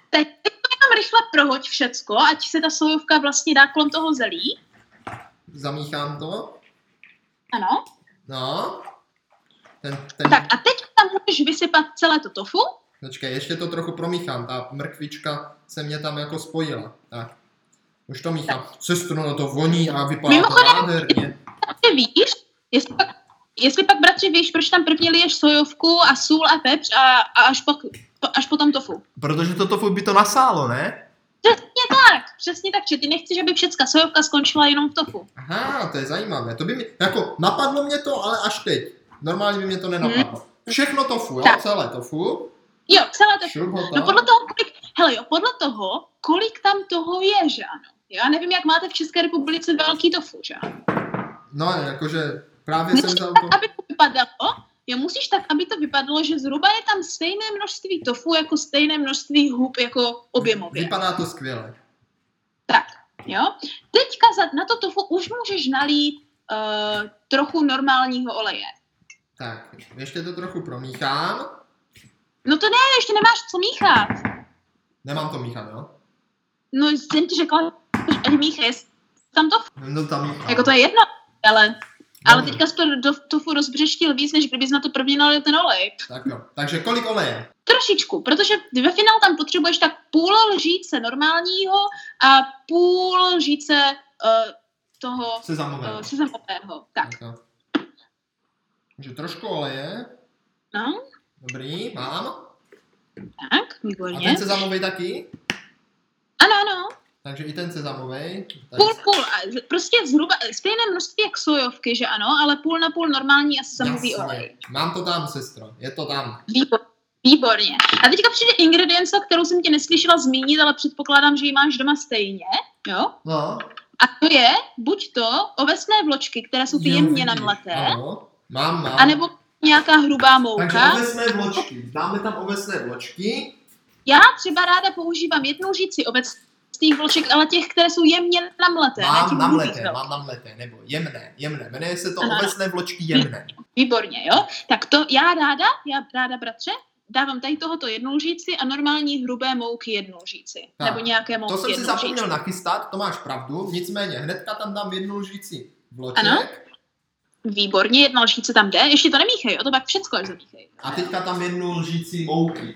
Teď teď to jenom rychle prohoď všecko, ať se ta sojovka vlastně dá kolem toho zelí. Zamíchám to. Ano. No. Ten, ten... Tak a teď tam můžeš vysypat celé to tofu. Počkej, ještě to trochu promíchám. Ta mrkvička se mě tam jako spojila. Tak. Už to míchám. Sestro, no to voní a vypadá to Mimochodem- nádherně. Ty víš, jestli pak, jestli pak bratři víš, proč tam prvně liješ sojovku a sůl a pepř a, a až, pak, až potom tofu. Protože to tofu by to nasálo, ne? Přesně tak, přesně tak, že ty nechceš, aby všecka sojovka skončila jenom v tofu. Aha, to je zajímavé. To by mi, jako, napadlo mě to, ale až teď. Normálně by mě to nenapadlo. Všechno tofu, jo? Tak. Celé tofu. Jo, celé tofu. No podle toho, kolik, hele jo, podle toho, kolik tam toho je, že ano. Já nevím, jak máte v České republice velký tofu, že ano. No, jakože právě jsem Musíš vzal tak, to. aby to vypadalo, jo, musíš tak, aby to vypadalo, že zhruba je tam stejné množství tofu, jako stejné množství hub, jako objemově. Vypadá to skvěle. Tak, jo. Teďka za, na to tofu už můžeš nalít uh, trochu normálního oleje. Tak, ještě to trochu promíchám. No to ne, ještě nemáš co míchat. Nemám to míchat, jo? No jsem ti řekla, že míchej tam to, No tam míchám. jako to je jedno, ale, ale Dobře. teďka jsi to do tofu rozbřeštil víc, než kdybys na to první nalil ten olej. Tak jo. Takže kolik oleje? Trošičku, protože ve finále tam potřebuješ tak půl lžíce normálního a půl lžíce uh, toho Sezamové. uh, sezamového. Tak, Tak jo. Takže trošku oleje. no, Dobrý, mám. tak, A výborně. ten sezamový taky? Ano, ano, Takže i ten sezamový. půl, půl, a z- prostě zhruba stejné množství jak sojovky, že ano, ale půl na půl normální a sezamový olej. Mám to tam, sestro. Je to tam. Výbor, výborně. A teďka přijde ingredience, kterou jsem tě neslyšela zmínit, ale předpokládám, že ji máš doma stejně, jo? No. A to je buď to ovesné vločky, které jsou ty jemně namleté, Ano. Mám, mám. anebo nějaká hrubá Takže mouka. ovesné vločky. Dáme tam ovesné vločky. Já třeba ráda používám jednu lžíci ovesných vloček, ale těch, které jsou jemně namleté. Mám namleté, jo. mám namleté, nebo jemné, jemné. Jmenuje se to Ano, ovesné vločky jemné. Výborně, jo? Tak to já ráda, já ráda, bratře, dávám tady tohoto jednu lžíci a normální hrubé mouky jednu lžíci. Tak, Nebo nějaké mouky To jsem si zapomněl nachystat, to máš pravdu, nicméně hnedka tam dám jednu lžíci vloček Ano. Výborně, jedna lžíce tam jde. Ještě to nemíchej, jo? To pak všecko až zamíchej. a teďka tam jednu lžíci mouky.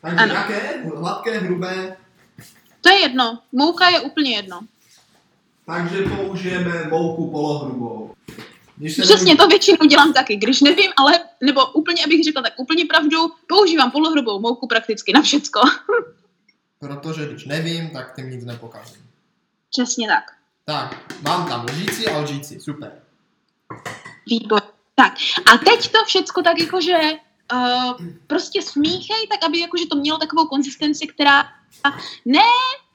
Takže Ano. jaké? Hladké, hrubé. To je jedno. Mouka je úplně jedno. Takže použijeme mouku polohrubou. Když se Přesně, to většinou dělám taky. Když nevím, ale, nebo úplně, abych řekla tak úplně pravdu, používám polohrubou mouku prakticky na všecko. Protože když nevím, tak tím nic nepokazím. Přesně tak. Tak, mám tam lžíci a lžíci, super. Výbor. Tak. A teď to všecko tak jakože uh, prostě smíchej, tak aby jakože to mělo takovou konzistenci, která ne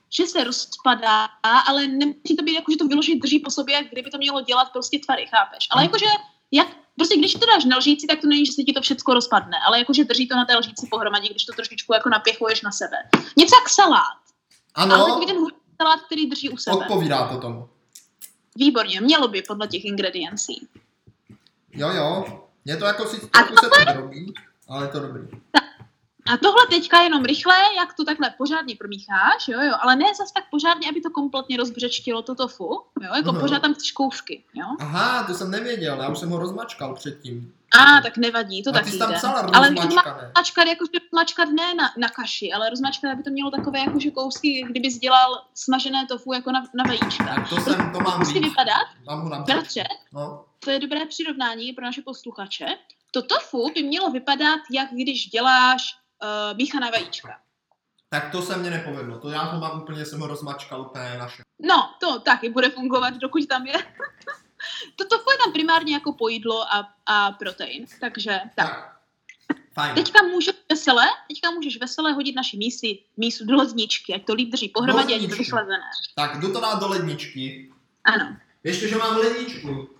že se rozpadá, ale nemusí to být jako, že to vyložit drží po sobě, jak kdyby to mělo dělat prostě tvary, chápeš? Ale jakože, jak, prostě když to dáš na lžíci, tak to není, že se ti to všechno rozpadne, ale jakože drží to na té lžíci pohromadě, když to trošičku jako napěchuješ na sebe. Něco jak salát. Ano, Ale takový ten salát, který drží u sebe. odpovídá to tomu. Výborně, mělo by podle těch ingrediencí. Jo, jo. Je to jako si A trochu se to drobí, ale je to dobrý. A tohle teďka jenom rychle, jak to takhle pořádně promícháš, jo, jo, ale ne zas tak pořádně, aby to kompletně rozbřečtilo to tofu, jo, jako Aha. pořád tam chceš kousky, jo. Aha, to jsem nevěděl, já už jsem ho rozmačkal předtím. A, tak nevadí, to A ty taky jsi tam jde. psala Ale rozmačkat, jakože rozmačkat ne na, na kaši, ale rozmačkat, aby to mělo takové jakože kousky, kdyby dělal smažené tofu jako na, na vajíčka. Tak to jsem, to mám Musí vypadat, Mám ho bratře, No, to je dobré přirovnání pro naše posluchače. To tofu by mělo vypadat, jak když děláš uh, míchaná vajíčka. tak to se mně nepovedlo. To já ho mám úplně, jsem ho rozmačkal úplně naše. No, to taky bude fungovat, dokud tam je. to tofu je tam primárně jako pojídlo a, a protein, takže tak. Tak. Fajn. Teďka můžeš veselé, teďka můžeš veselé hodit naši mísi, mísu do ledničky, ať to líp drží pohromadě, ať to vychlazené. Tak jdu to dát do ledničky. Ano. Ještě, že mám ledničku.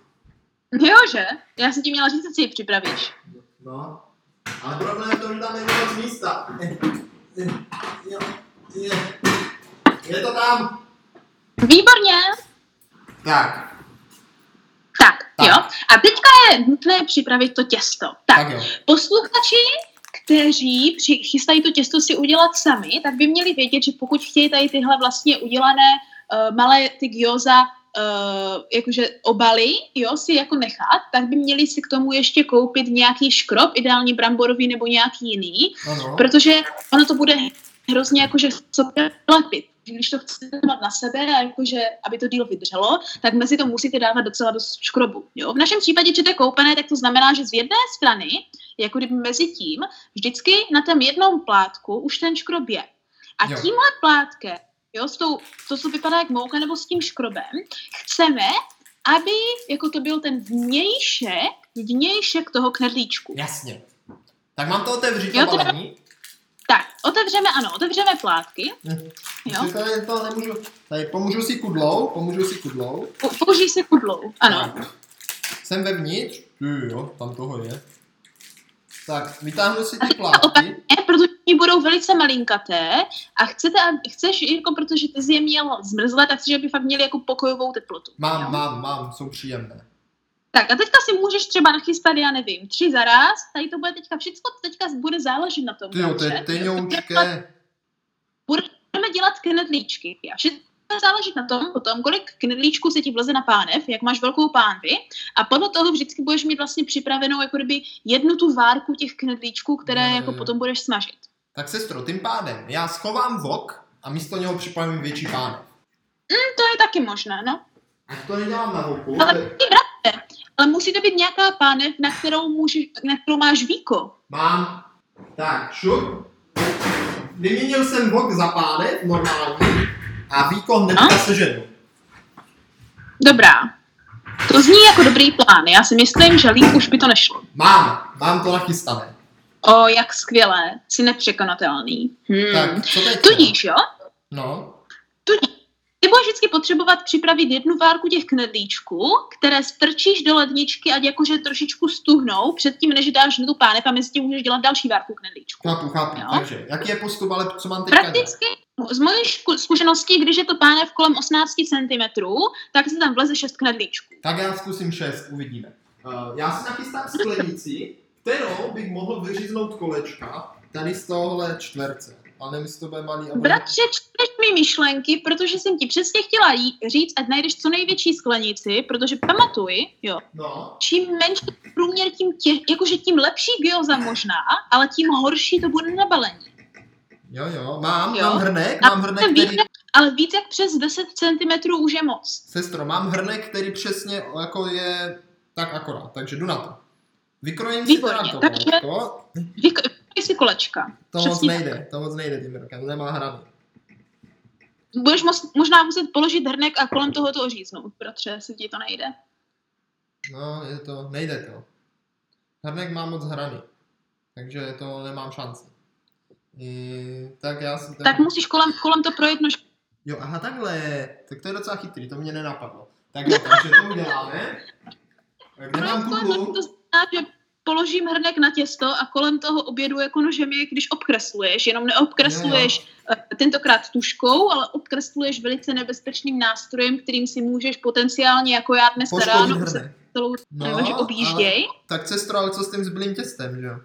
Jo, že? Já jsem ti měla říct, co si ji připravíš. No. Ale problém je v tom, že tam není moc místa. Jo, je. Je to tam. Výborně. Tak, Tak, Tak. jo. A teďka je nutné připravit to těsto. Tak, tak jo. posluchači, kteří při, chystají to těsto si udělat sami, tak by měli vědět, že pokud chtějí tady tyhle vlastně udělané uh, malé ty gyoza uh, jakože obaly, jo, si jako nechat, tak by měli si k tomu ještě koupit nějaký škrob, ideálně bramborový nebo nějaký jiný, Ano. protože ono to bude hrozně jakože sobě lepit. Když to chcete dát na sebe a jakože, aby to díl vydrželo, tak mezi to musíte dávat docela dost škrobu. Jo? V našem případě, že to je koupené, tak to znamená, že z jedné strany, jako kdyby mezi tím, vždycky na tom jednom plátku už ten škrob je. A Jo. tímhle plátkem, jo, s tou, to, co vypadá jak mouka nebo s tím škrobem, chceme, aby jako to byl ten vnějšek, vnějšek toho knedlíčku. Jasně. Tak mám to otevřít Jo, to teda-? Tak, otevřeme, ano, otevřeme plátky. Hm. Jo. Protože Tady to nemůžu, tady pomůžu si kudlou, pomůžu si kudlou. Po- Použij si kudlou, ano. Tak. Jsem vevnitř. Jo, tam toho je. Tak, vytáhnu si ty plátky. Budou velice malinkaté a chcete, chceš, jako protože ty jsi je měl zmrzlé, tak chceš, aby fakt měli jako pokojovou teplotu. Mám, jo? mám, mám, jsou příjemné. Tak a teďka si můžeš třeba nachystat, já nevím, tři za raz, tady to bude teďka všechno, teďka bude záležet na tom. Ty jo, to je. Budeme dělat knedlíčky. A všechno bude záležet na tom, potom, kolik knedlíčků se ti vleze na pánev, jak máš velkou pánvi a podle toho vždycky budeš mít vlastně připravenou jako kdyby jednu tu várku těch knedlíčků, které jo, jako potom budeš smažit. Tak sestro, tím pádem já schovám vok a místo něho připravím větší pánev. To je taky možné, no. Ať to nedělám na voku. Ale, ty bratře, ale musí to být nějaká pánev, na kterou, můžeš, na kterou máš víko. Mám. Tak, šup. Vyměnil jsem vok za pánev, normální. A víko hnedka seženu. Dobrá. To zní jako dobrý plán. Já si myslím, že líp už by to nešlo. Mám, mám to nachystané. O, jak skvělé. Jsi nepřekonatelný. Hmm. Tak, co teď? Tudíž, jo? No, Tudíž. Ty budeš vždycky potřebovat připravit jednu várku těch knedlíčků, které strčíš do ledničky, ať jakože trošičku stuhnou, předtím, než dáš na tu pánev a mezi tím můžeš dělat další várku knedlíčku. chápu, chápu. Jo. Takže, jaký je postup, ale co mám teďka dělat? Prakticky z mojí zkušenosti, když je to pánev kolem 18 cm, tak se tam vleze 6 knedlíčků. Tak já zkusím šest, uvidíme. Uh, já si nachystám sklenici, kterou bych mohl vyříznout kolečka tady z tohohle čtverce. Ale nevím, jestli to bude malý. bude- Bratře, čteš mi myšlenky, protože jsem ti přesně chtěla jí- říct, ať najdeš co největší sklenici, protože pamatuj, jo, No, čím menší průměr, tím tě, jakože tím lepší gyoza možná, ale tím horší to bude na balení. jo, jo, mám, Jo. mám hrnek, mám hrnek, který... více, ale víc jak přes 10 cm už je moc. Sestro, mám hrnek, který přesně jako je tak akorát, takže jdu na to. Vykrojím si teda Výborně, takže- kolečko. Vyk- si kolečka. To moc nejde, to moc nejde tím hrnkem, to nemá hrany. Budeš možná muset položit hrnek a kolem toho to oříznout, bratře, jestli ti to nejde. No, je to, nejde to. Hrnek má moc hrany, takže to nemám šanci. I, tak já si Tak musíš kolem, kolem to projet nož. Jo, aha, takhle. Tak to je docela chytrý, to mě nenapadlo. Tak jo, takže to uděláme. Kde mám to znamená, že položím hrnek na těsto a kolem toho obědu jako nožem je, když obkresluješ, jenom neobkresluješ eh, tentokrát tuškou, ale obkresluješ velice nebezpečným nástrojem, kterým si můžeš potenciálně, jako já Poškodit ráno, celou No, objížděj. Tak sestro, ale co s tím zbylým těstem, že jo?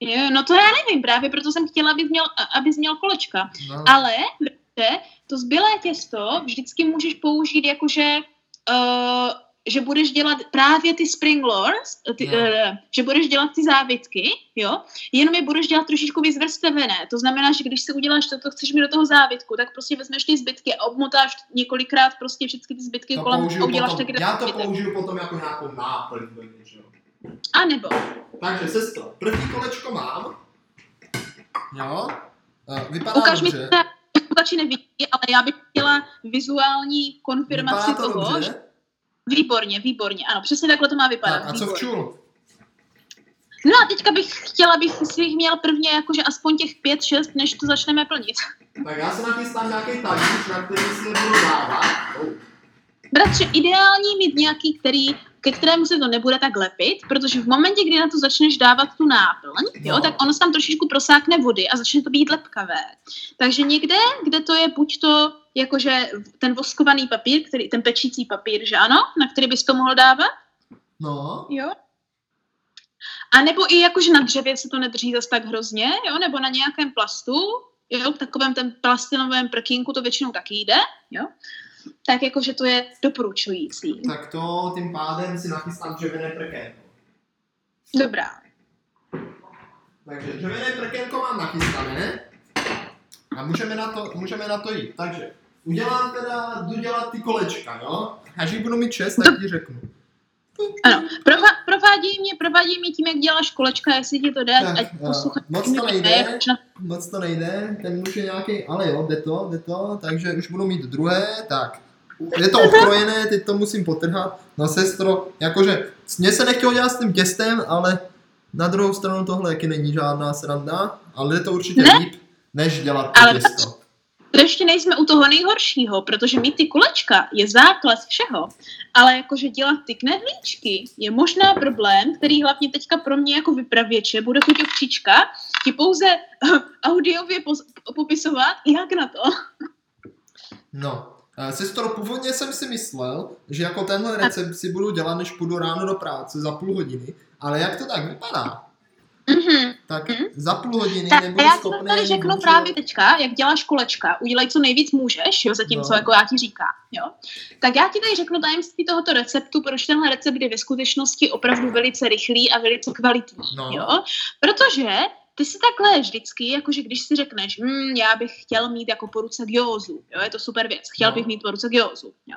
Jo, no to já nevím, právě proto jsem chtěla, abys měl, abys měl kolečka. No, Ale to zbylé těsto vždycky můžeš použít jakože, uh, že budeš dělat právě ty spring rolls, ty, No. uh, že budeš dělat ty závitky, jo, jenom je budeš dělat trošičku vyzvrstevené. To znamená, že když si uděláš to, co chceš mít do toho závitku, tak prostě vezmeš ty zbytky a obmotáš několikrát prostě všechny ty zbytky to kolem, použiju uděláš potom, taky já to zbytek. použiju potom jako nějakou náplň. do něčeho. A nebo, Takže sestro, první kolečko mám. Jo. Eh, Vypadá ukáž mi, dobře. to posluchači nevidí, ale já bych chtěla vizuální konfirmaci to toho, dobře. Výborně, výborně. Ano, přesně takhle to má vypadat. Tak, a co v výborně. čulu? No a teďka bych chtěla, abych si jich měl prvně jakože aspoň těch pět, šest, než to začneme plnit. Tak já se nachystám nějaký talíř, na který si je budu dávat. Oh. Bratře, ideální mít nějaký, který, ke kterému se to nebude tak lepit, protože v momentě, kdy na to začneš dávat tu náplň, jo, tak ono se tam trošičku prosákne vody a začne to být lepkavé. Takže někde, kde to je buď to jakože ten voskovaný papír, který, ten pečící papír, že ano, na který bys to mohl dávat, No, Jo. A nebo i jakože na dřevě se to nedrží zas tak hrozně, jo, nebo na nějakém plastu, jo, v takovém ten plastinovém prkínku to většinou taky jde, jo. Tak jakože to je doporučující. tak to tím pádem si nachystám dřevěné prkénko. Dobrá. Takže dřevěné prkénko mám nachystané. A můžeme na to, můžeme na to jít. Takže udělám teda, jdu dělat ty kolečka, jo? Až jich budu mít šest, tak ti řeknu. Ano, Prova, provádí mě, provádí mě tím, jak děláš kolečka, jestli ti to jde, Tak, ať eh, posluchači moc to nejde. na- Moc to nejde, ten už je nějaký, ale jo, jde to, jde to, takže už budu mít druhé, tak. Je to obkrojené, teď to musím potrhat. No sestro, jakože, mně se nechtělo dělat s tím těstem, ale na druhou stranu tohle taky není žádná sranda, ale je to určitě Ne. líp, než dělat to Ale- těsto. To ještě nejsme u toho nejhoršího, protože mít ty kolečka je základ všeho. Ale jakože dělat ty knedlíčky je možná problém, který hlavně teďka pro mě jako vypravěče bude chuť křička, ti pouze audiově pos- popisovat, jak na to. No, eh, sestro, původně jsem si myslel, že jako tenhle recept si budu dělat, než půjdu ráno do práce za půl hodiny, ale jak to tak vypadá? Mhm. Tak Mhm. za půl hodiny Tak nebudu já schopný tady ani řeknu vůbec- právě teďka, jak děláš kolečka. Udělej, co nejvíc můžeš, jo, zatímco No. jako já ti říkám. Jo. Tak já ti tady řeknu tajemství tohoto receptu, proč tenhle recept je ve skutečnosti opravdu velice rychlý a velice kvalitní. No. Jo. Protože ty si takhle vždycky, jakože když si řekneš, hm, já bych chtěl mít jako po ruce gyozu, jo, je to super věc, chtěl No. bych mít po ruce gyozu, jo.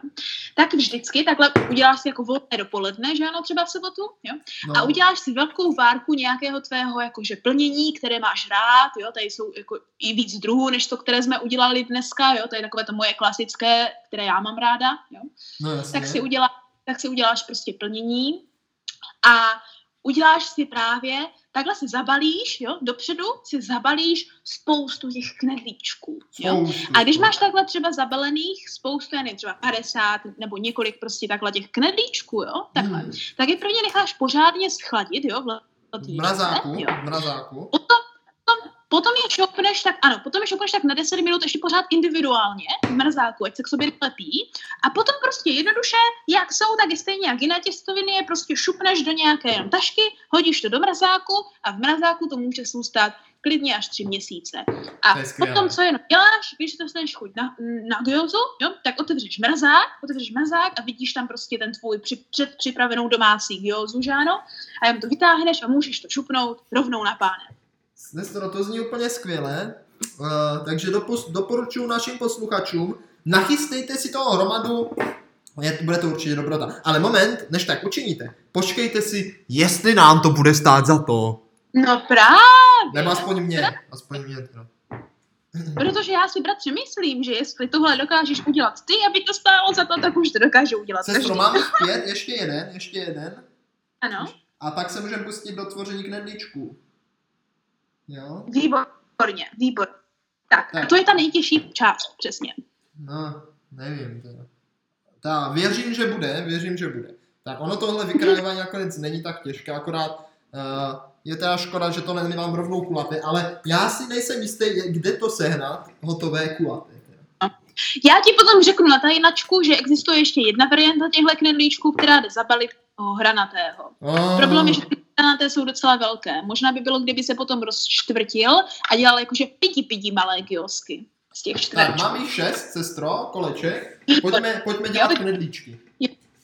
Tak vždycky takhle uděláš si jako volné dopoledne, že ano, třeba v sobotu, jo. no. A uděláš si velkou várku nějakého tvého jakože plnění, které máš rád, jo, tady jsou jako i víc druhů, než to, které jsme udělali dneska, jo, to je takové to moje klasické, které já mám ráda, jo. no jasně. Tak si, udělá, tak si uděláš prostě plnění a uděláš si právě, takhle si zabalíš, jo, dopředu si zabalíš spoustu těch knedlíčků, jo. A když máš takhle třeba zabalených spoustu, já nevím, třeba 50 nebo několik prostě takhle těch knedlíčků, jo, takhle, Hmm. tak je pro ně necháš pořádně schladit, jo, v mrazáku, jo. v mrazáku. Potom, potom, je šopneš tak, ano, potom je šopneš tak na 10 minut ještě pořád individuálně v mrazáku, ať se k sobě lepí. A potom prostě jednoduše, jak jsou, tak je stejně jak jiné těstoviny, je prostě šupneš do nějaké tašky, hodíš to do mrazáku a v mrazáku to může zůstat klidně až tři měsíce. A To potom, co jenom děláš, když dostaneš chuť na, na gyozu, jo, tak otevřeš mrazák, otevřeš mrazák a vidíš tam prostě ten tvůj při, předpřipravenou domácí gyozu, že ano? A jenom to vytáhneš a můžeš to šupnout rovnou na páne. Nestoro, to zní úplně skvěle, uh, takže dopos, doporučuji našim posluchačům, nachystejte si toho hromadu, je, bude to určitě dobrota. Ale moment, než tak učiníte, počkejte si, jestli nám to bude stát za to. No právě. Nebo aspoň mě, aspoň mě teda. Protože já si, bratře, myslím, že jestli tohle dokážeš udělat ty, aby to stálo za to, tak už to dokáže udělat Sestro, máme pět, ještě jeden, ještě jeden. Ano, A pak se můžeme pustit do tvoření knedlíčků. Jo? výborně, výborně. Tak, Tak. a to je ta nejtěžší část, přesně. No, nevím. Teda. Ta, věřím, že bude, věřím, že bude. Tak ono tohle vykrajování nakonec není tak těžké, akorát uh, je teda škoda, že to nemám rovnou kulaté, ale já si nejsem jistý, kde to sehnat, hotové kulaté. teda. Já ti potom řeknu na tajnačku, že existuje ještě jedna varianta těchto knedlíčků, která jde zabalit toho hranatého. Oh, Problém je, že hranaté jsou docela velké. Možná by bylo, kdyby se potom rozčtvrtil a dělal jakože pidi pidi malé kiosky z těch Tak, čtverečků. mám jich šest, sestro, koleček. Pojďme, pojďme dělat knedlíčky.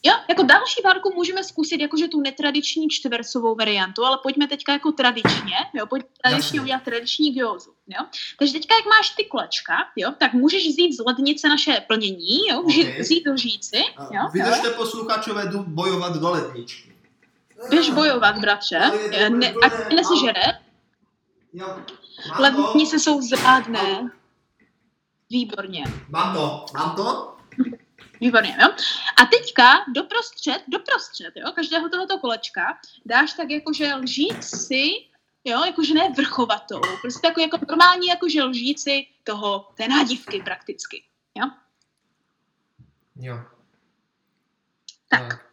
Jo, jako další várku můžeme zkusit jakože tu netradiční čtvercovou variantu, ale pojďme teďka jako tradičně, jo, pojďme tradičně udělat tradiční gyozu, jo. Takže teďka, jak máš ty kolečka, jo, tak můžeš vzít z lednice naše plnění, jo, okay. Ok. vzít lžíci, jo, jo. Vydržte posluchačové jdu bojovat do ledničky. Běž bojovat, bratře, Eh, ne, ať nesežere, lednice jsou zrádné. Výborně. Mám to, mám to? Výborně, jo. A teďka doprostřed, doprostřed, jo, každého tohoto kolečka dáš tak jakože lžíci, jo, jakože ne vrchovatou, prostě takový jako normální jakože lžíci toho, té nádivky prakticky, jo. Jo. Tak. Tak. Tak,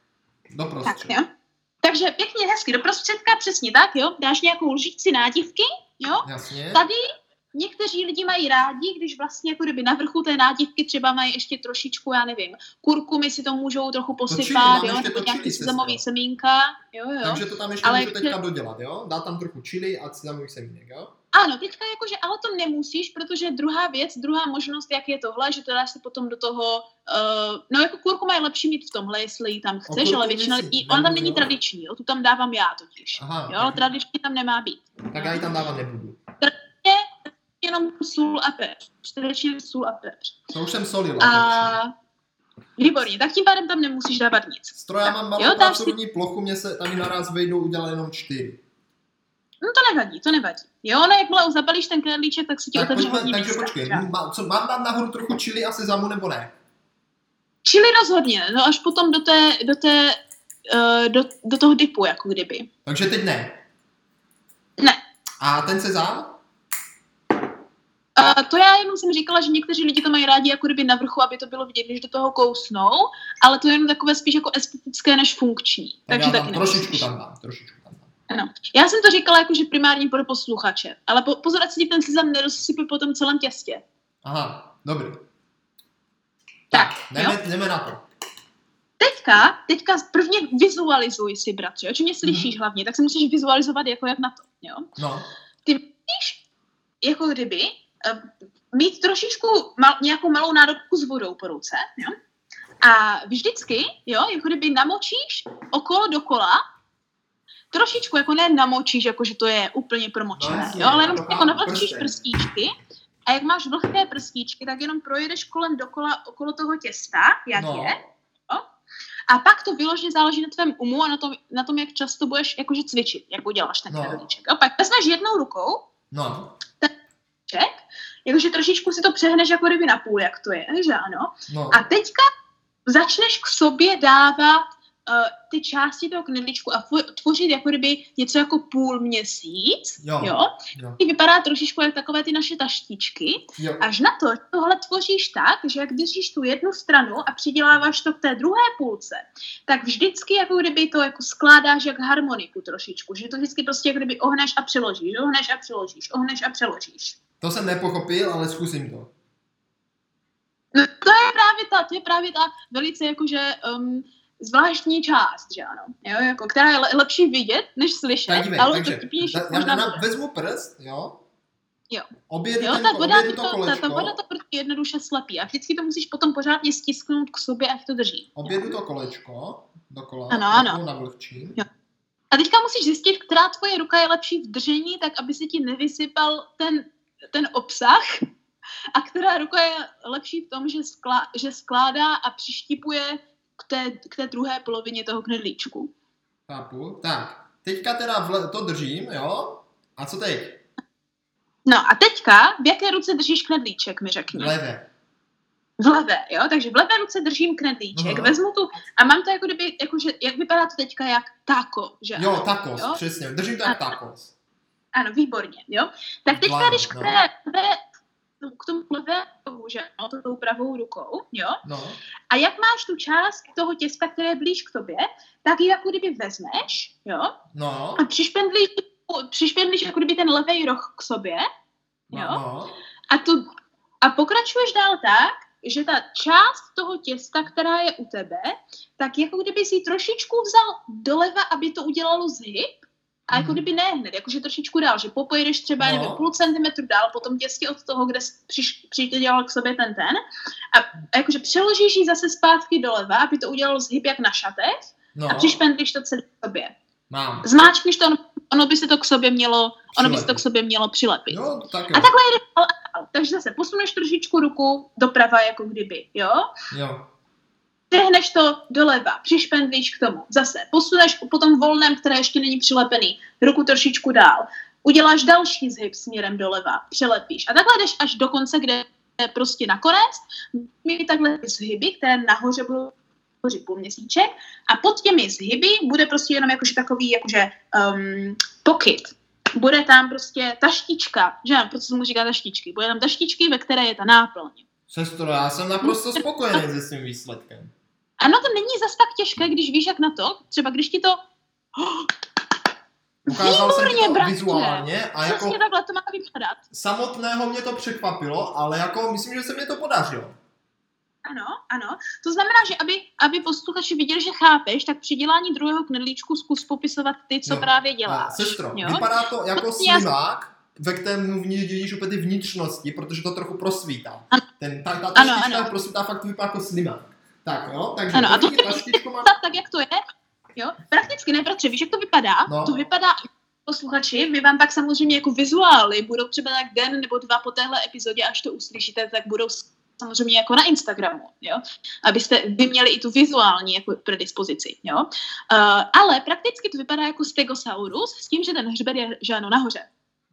Doprostřed. jo. Takže pěkně hezky do prostředka, přesně tak, jo, dáš nějakou lžíci nádivky, jo. Jasně. Tady někteří lidi mají rádi, když vlastně jako kdyby na vrchu té nádivky třeba mají ještě trošičku, já nevím, kurkumy si to můžou trochu posypat, jo, ještě nebo to nějaký sezamový semínka, jo, jo. Takže to tam ještě Ale můžu jak- teďka dodělat, jo? Dá tam trochu chili a cizamových semínek, jo? Ano, teďka jakože, ale to nemusíš, protože druhá věc, druhá možnost, jak je tohle, že to dáš si potom do toho, uh, no jako kurkuma je lepší mít v tomhle, jestli ji tam chceš, ale většina lidí, ona tam není jo? tradiční, jo, tu tam dávám já totiž, Aha, jo, ale tradiční tam nemá být. tak já ji tam dávat nebudu. Jenom sůl a pepř, tradiční sůl a pepř. To už jsem solila. A výborně, tak tím pádem tam nemusíš dávat nic. Stroj, já mám malou Jo, dáš si- pracovní plochu, mě se tady naraz vejdou udělat jenom čtyři. No to nevadí, to nevadí. Jo, no jakmile zabalíš ten knedlíček, tak si ti Tak otevře pojďme, takže místa. počkej, má, co, mám dát nahoru trochu chili a sezamu nebo ne? Čili rozhodně, no až potom do té, do té, uh, do, do toho dipu, jako kdyby. Takže teď ne. Ne. A ten sezam? To já jenom jsem říkala, že někteří lidi to mají rádi jako kdyby na vrchu, aby to bylo vidět, když do toho kousnou, ale to je jenom takové spíš jako estetické než funkční. Tak Takže já taky trošičku tam dám, trošičku tam dám. Ano. Já jsem to říkala jako, že primárně pro posluchače, ale po, pozor, ať se ti ten sezam nerozsype po tom celém těstě. Aha, dobrý. Tak, jdeme, jo. jdeme na to. Teďka, teďka prvně vizualizuj si, bratře, či mě slyšíš Mhm. hlavně, tak si musíš vizualizovat jako jak na to, jo. No, Ty musíš jako kdyby mít trošičku mal, nějakou malou nádobku s vodou po ruce, jo. A vždycky, jo, jako kdyby namočíš okolo dokola, trošičku, jako ne namočíš, jako že to je úplně No promočené, jasně, jo, ale jenom to jako chápu, navlhčíš prstem. prstíčky a jak máš vlhké prstíčky, tak jenom projedeš kolem dokola okolo toho těsta, jak no. je, a pak to vyloženě záleží na tvém umu a na tom, na tom jak často budeš jakože cvičit, jak uděláš ten No. knedlíček. Jo? Pak vezmeš jednou rukou, No, ček, jakože trošičku si to přehneš jako kdyby na půl, jak to je, že ano. no. A teďka začneš k sobě dávat uh, ty části toho knedlíčku a tvořit jako kdyby něco jako půl měsíc, Jo. jo. jo. Ty vypadá trošičku jak takové ty naše taštičky. jo. Až na to, že tohle tvoříš tak, že jak držíš tu jednu stranu a přiděláváš to k té druhé půlce, tak vždycky jako kdyby to jako skládáš jak harmoniku trošičku, že to vždycky prostě jako kdyby ohneš a přeložíš, ohneš a přeložíš, ohneš a přeložíš. To jsem nepochopil, ale zkusím to. No to je právě ta, to je právě ta velice jakože um, zvláštní část, že ano, jo, jako, která je le- lepší vidět, než slyšet, Tak dívej, ale takže to vtipnější ta- možná já bude. vezmu prst, jo? Jo. Objedu, Jo, ten, ta voda, to to, ta, kolečko, ta voda to prostě jednoduše slepí a vždycky to musíš potom pořádně stisknout k sobě, ať to drží. objedu to kolečko, dokola, Ano, ano. trochu navlhčím. Jo. A teďka musíš zjistit, která tvoje ruka je lepší v držení, tak aby se ti nevysypal ten, ten obsah a která ruka je lepší v tom, že, sklá, že skládá a přištipuje k té, k té druhé polovině toho knedlíčku. Chápu. Tak, teďka teda vle, to držím, jo? A co teď? No a teďka, v jaké ruce držíš knedlíček, mi řekni. V levé. V levé, jo? Takže v levé ruce držím knedlíček, Aha. vezmu tu a mám to jako kdyby, jakože, jak vypadá to teďka jak taco, že Jo, jo? přesně. Držím to jak Ano. Ano, výborně, jo? Tak teďka, Dlaně, když k, no. k tomu levému, že ano, to tou pravou rukou, jo? No, A jak máš tu část toho těsta, které je blíž k tobě, tak ji jako kdyby vezmeš, jo? no, A přišpendlíš, přišpendlíš jako kdyby ten levý roh k sobě, no, jo? no. A, tu, a pokračuješ dál tak, že ta část toho těsta, která je u tebe, tak jako kdyby si trošičku vzal doleva, aby to udělalo zhyb, a jako Mhm. kdyby ne hned, jakože trošičku dál, že popojedeš třeba, No. no. nevím, půl centimetru dál po tom těstě od toho, kde přiš, přidělal k sobě ten ten, a, a jakože přeložíš ji zase zpátky doleva, aby to udělalo zhyb jak na šatech, no. a přišpendlíš to celé k sobě. Mám. Zmáčkneš to, ono, ono by se to k sobě mělo, ono by se to Přilepit. k sobě mělo přilepit. Jo, tak A jo. takhle jde a dál. Takže zase posuneš trošičku ruku doprava, jako kdyby, jo? Jo, Přehneš to doleva, přišpendlíš k tomu. Zase posuneš po tom volném, které ještě není přilepený, ruku trošičku dál. Uděláš další zhyb směrem doleva, přelepíš. A takhle jdeš až do konce, kde je prostě nakonec. Mít takhle zhyby, které nahoře budou tvořit půlměsíček a pod těmi zhyby bude prostě jenom jakože takový jakože um, pocket. Bude tam prostě taštička, že proto se mu říká taštičky. Bude tam taštičky, ve které je ta náplň. sestro, já jsem naprosto spokojený se svým výsledkem. Ano, to není zas tak těžké, když víš, jak na to. Třeba když ti to... Ukázal jsem ti Výborně, to bratře. vizuálně a jako Přesně takhle to má vypadat. samotného mě to překvapilo, ale jako myslím, že se mě to podařilo. Ano, ano. To znamená, že aby, aby posluchači viděli, že chápeš, tak při dělání druhého knedlíčku zkus popisovat ty, co No, právě A děláš. sestro, jo? vypadá to jako Já- slimák, ve kterém vidíš úplně ty vnitřnosti, protože to trochu prosvítá. Ano. Ten, ta, ta Ano, taštička ano. prosvítá fakt to vypadá jako slimák. Tak jo, takže Ano, a to taštičku mám... tak, jak to je, jo, prakticky ne, bratře, víš, jak to vypadá? No. To vypadá, posluchači, my vám pak samozřejmě jako vizuály, budou třeba tak den nebo dva po téhle epizodě, až to uslyšíte, tak budou samozřejmě jako na Instagramu, jo, abyste vy měli i tu vizuální jako predispozici, jo. Uh, ale prakticky to vypadá jako stegosaurus s tím, že ten hřbet je, že ano, nahoře.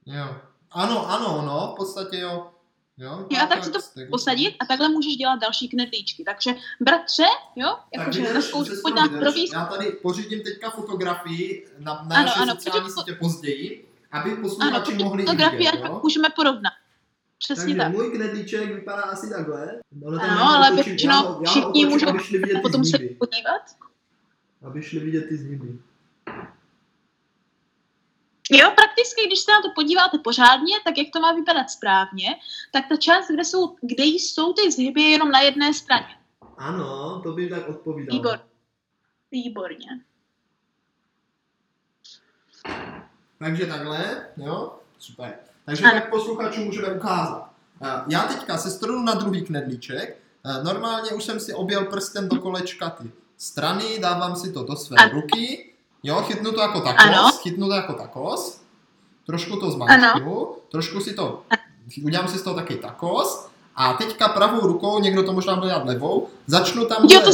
Jo. Ano, ano, no, v podstatě jo. Jo, Jo, a tak si to Posadit a takhle můžeš dělat další knedlíčky. Takže bratře, jo, jakože rozkouš, pojď nás vydrž. províst. Já tady pořídím teďka fotografii na, na Ano, naše ano, sociální poříď- sítě později, aby posluchači mohli i fotografie, vidět, ať pak můžeme porovnat. Přesně Takže tak. můj knedlíček vypadá asi takhle. Tam Ano, ale většinou všichni můžou A potom se podívat. Aby šli vidět ty zniby. Jo, prakticky, když se na to podíváte pořádně, tak jak to má vypadat správně, tak ta část, kde jsou, kde jsou ty zhyby, je jenom na jedné straně. Ano, to by tak odpovídalo. Výbor. Výborně. Takže takhle, jo? Super. Takže Ano. tak posluchačům můžeme ukázat. Eh, Já teďka se stranu na druhý knedlíček. Eh, Normálně už jsem si objel prstem do kolečka ty strany, dávám si to do své Ano. ruky. Jo, chytnu to jako takos, Ano. chytnu to jako takos. Trošku to zmáčknu, trošku si to, udělám si z toho taky takos. A teďka pravou rukou, někdo to možná bude dělat levou, začnu tam, Jo, to.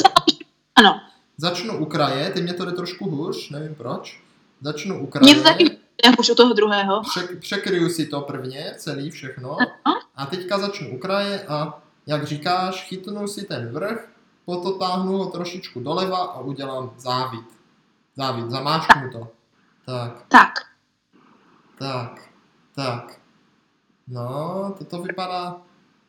Ano, začnu u kraje, teď mě to jde trošku hůř, nevím proč. Začnu u mě kraje. to taky už u toho druhého. Přek, překryju si to prvně, celý všechno. Ano. A teďka začnu u kraje a jak říkáš, chytnu si ten vrch, potáhnu ho trošičku doleva a udělám závit. Závit, zamáčknu to. Tak, Tak, tak, tak. No, toto vypadá,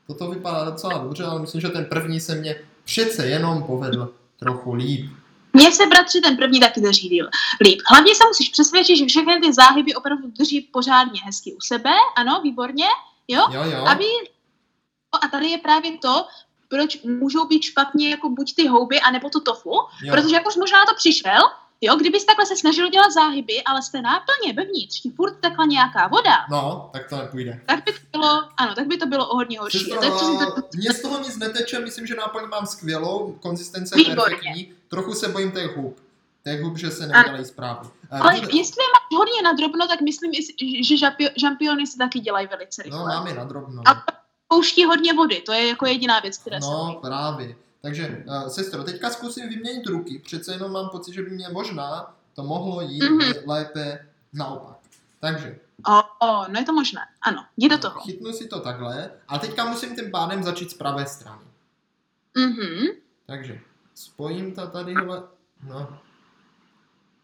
toto vypadá docela dobře, ale myslím, že ten první se mě přece jenom povedl trochu líp. mně se, bratři, ten první taky daří líp. líp. Hlavně se musíš přesvědčit, že všechny ty záhyby opravdu drží pořádně hezky u sebe. Ano, výborně. Jo, Jo, jo. aby... A tady je právě to, proč můžou být špatně jako buď ty houby, anebo to tofu, jo. protože jak už možná to přišel, jo, kdybys takhle se snažil dělat záhyby, ale jste náplně vevnitř, ti furt tekla nějaká voda, No, tak to nepůjde. tak by to bylo, ano, tak by to bylo o hodně horší. Sestro, To je mně z toho nic neteče, myslím, že náplň mám skvělou, konzistence je perfektní, trochu se bojím těch hub. Těch hub, že se nedělají správně. Eh, Ale bude- jestli je máš hodně na drobno, tak myslím, že žampio- žampiony se taky dělají velice rychle. No, mám je na drobno. A pouští hodně vody, to je jako jediná věc, která se No, právě. Takže, uh, sestro, teďka zkusím vyměnit ruky, přece jenom mám pocit, že by mě možná to mohlo jít Mhm. mm-hmm. lépe naopak. Takže. O, o, no je to možné. Ano, jdi do toho. Chytnu si to takhle. A teďka musím tím pádem začít z pravé strany. Mhm. Takže spojím to tadyhle. No.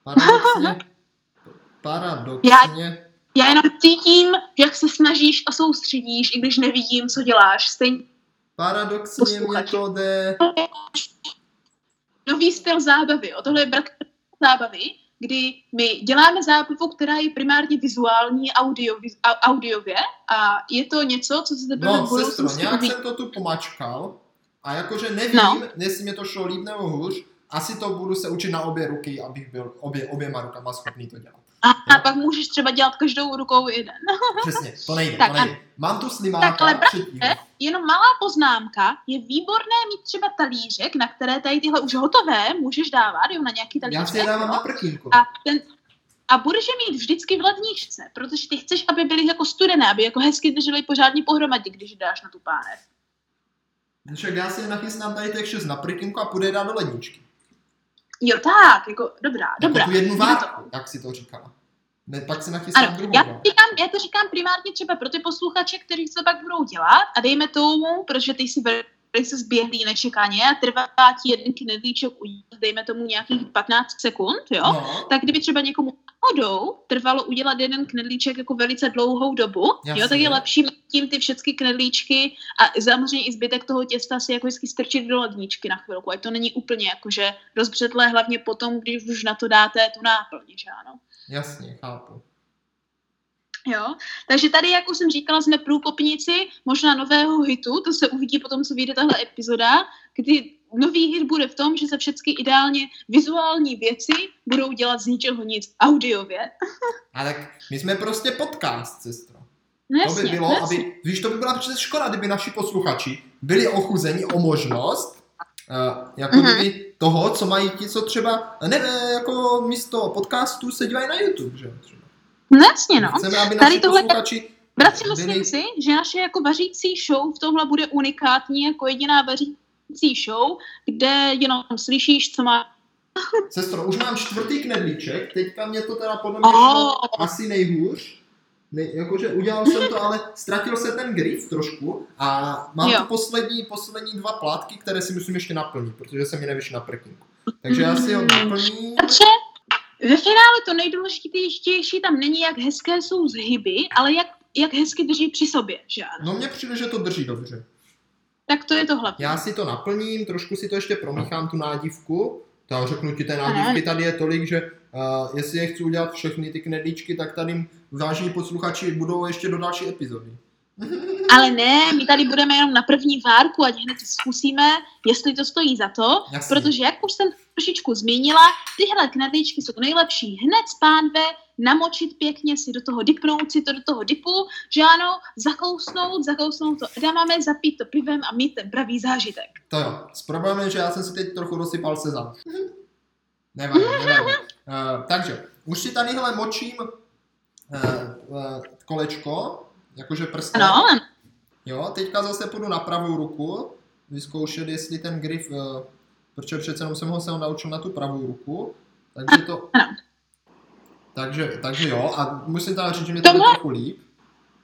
Paradoxně. Paradoxně. Já jenom cítím, jak se snažíš a soustředíš, i když nevidím, co děláš. Stejně Paradoxně mě to jde. nový styl zábavy. O tohle je brat zábavy, kdy my děláme zábavu, která je primárně vizuální, audio, audiově a je to něco, co se teprve No, sestro, nějak jsem to tu pomačkal a jakože nevím, No. jestli mě to šlo líp nebo hůř, asi to budu se učit na obě ruky, abych byl obě, oběma rukama schopný to dělat. A, a pak můžeš třeba dělat každou rukou jeden. Přesně, to nejde, Tak to nejde. Mám tu slimáka Tak, ale předtím. Jenom malá poznámka, je výborné mít třeba talířek, na které tady tyhle už hotové můžeš dávat, jo, na nějaký talířek. Já si je dávám na prkínku. A, ten, a budeš je mít vždycky v ledničce, protože ty chceš, aby byly jako studené, aby jako hezky držely pořádně pohromadě, když dáš na tu pánev. Však já si nachystám tady těch šest na prkínku a půjde dát do ledničky. Jo, tak, jako dobrá, Jako dobrá. tu jednu várku, jak si to říkala. Ne, pak si nachystám Ano, druhou já, říkám, já to říkám primárně třeba pro ty posluchače, kteří to pak budou dělat a dejme tomu, protože ty jsi velice zběhlý nečekaně a trvá ti jeden knedlíček udělat, dejme tomu nějakých 15 sekund, jo? No, tak kdyby třeba někomu náhodou trvalo udělat jeden knedlíček jako velice dlouhou dobu, Jasně. jo, tak je lepší mít tím ty všechny knedlíčky a samozřejmě i zbytek toho těsta si jako hezky strčit do ledničky na chvilku, ať to není úplně jakože rozbřetlé, hlavně potom, když už na to dáte tu náplň, že ano. jasně, chápu. Jo, takže tady, jak už jsem říkala, jsme průkopníci možná nového hitu, to se uvidí potom, co vyjde tahle epizoda, kdy nový hit bude v tom, že se všechny ideálně vizuální věci budou dělat z ničeho nic audiově. A tak my jsme prostě podcast, sestro. No To jasně, by bylo, no jasně. aby, víš, to by byla přece škoda, kdyby naši posluchači byli ochuzeni o možnost, uh, jako Mhm. kdyby toho, co mají ti, co třeba, ne, jako místo podcastu se dívají na YouTube, že jo, třeba. No jasně, no. Chceme, aby Tady tohle- posluchači Bratři, byli- myslím si, že naše jako vařící show v tomhle bude unikátní jako jediná vařící show, kde jenom slyšíš, co má... Sestro, už mám čtvrtý knedlíček, teďka mě to teda podle mě Oh. asi nejhůř. Ne, jakože udělal jsem to, ale ztratil se ten grif trošku a mám Jo. tu poslední, poslední dva plátky, které si musím ještě naplnit, protože se mi nevyšly na prkinku. Takže já si ho naplním. Takže ve finále to nejdůležitější tam není, jak hezké jsou zhyby, ale jak, jak hezky drží při sobě, že ano? No mně přijde, že to drží dobře. Tak to je to hlavní. Já si to naplním, trošku si to ještě promíchám, tu nádivku. To řeknu ti, té nádivky tady je tolik, že uh, jestli je chci udělat všechny ty knedlíčky, tak tady vážení posluchači budou ještě do další epizody. Ale ne, my tady budeme jenom na první várku, ať hned zkusíme, jestli to stojí za to, Jasně. protože jak už jsem trošičku zmínila, tyhle knedlíčky jsou nejlepší hned z pánve, namočit pěkně si do toho dipnout si to do toho dipu, že ano, zakousnout, zakousnout to edamame, zapít to pivem a mít ten pravý zážitek. To jo, s problémem je, že já jsem si teď trochu rozsypal sezam. Nevadí, nevadí. Uh, takže, už si tadyhle močím uh, uh, kolečko, jakože prstem. Ano, Jo, teďka zase půjdu na pravou ruku, vyzkoušet, jestli ten grif, uh, protože přece jenom jsem ho se naučil na tu pravou ruku, takže to... Ano. Takže, takže jo, a musím teda říct, že mě to Tohle- trochu líp.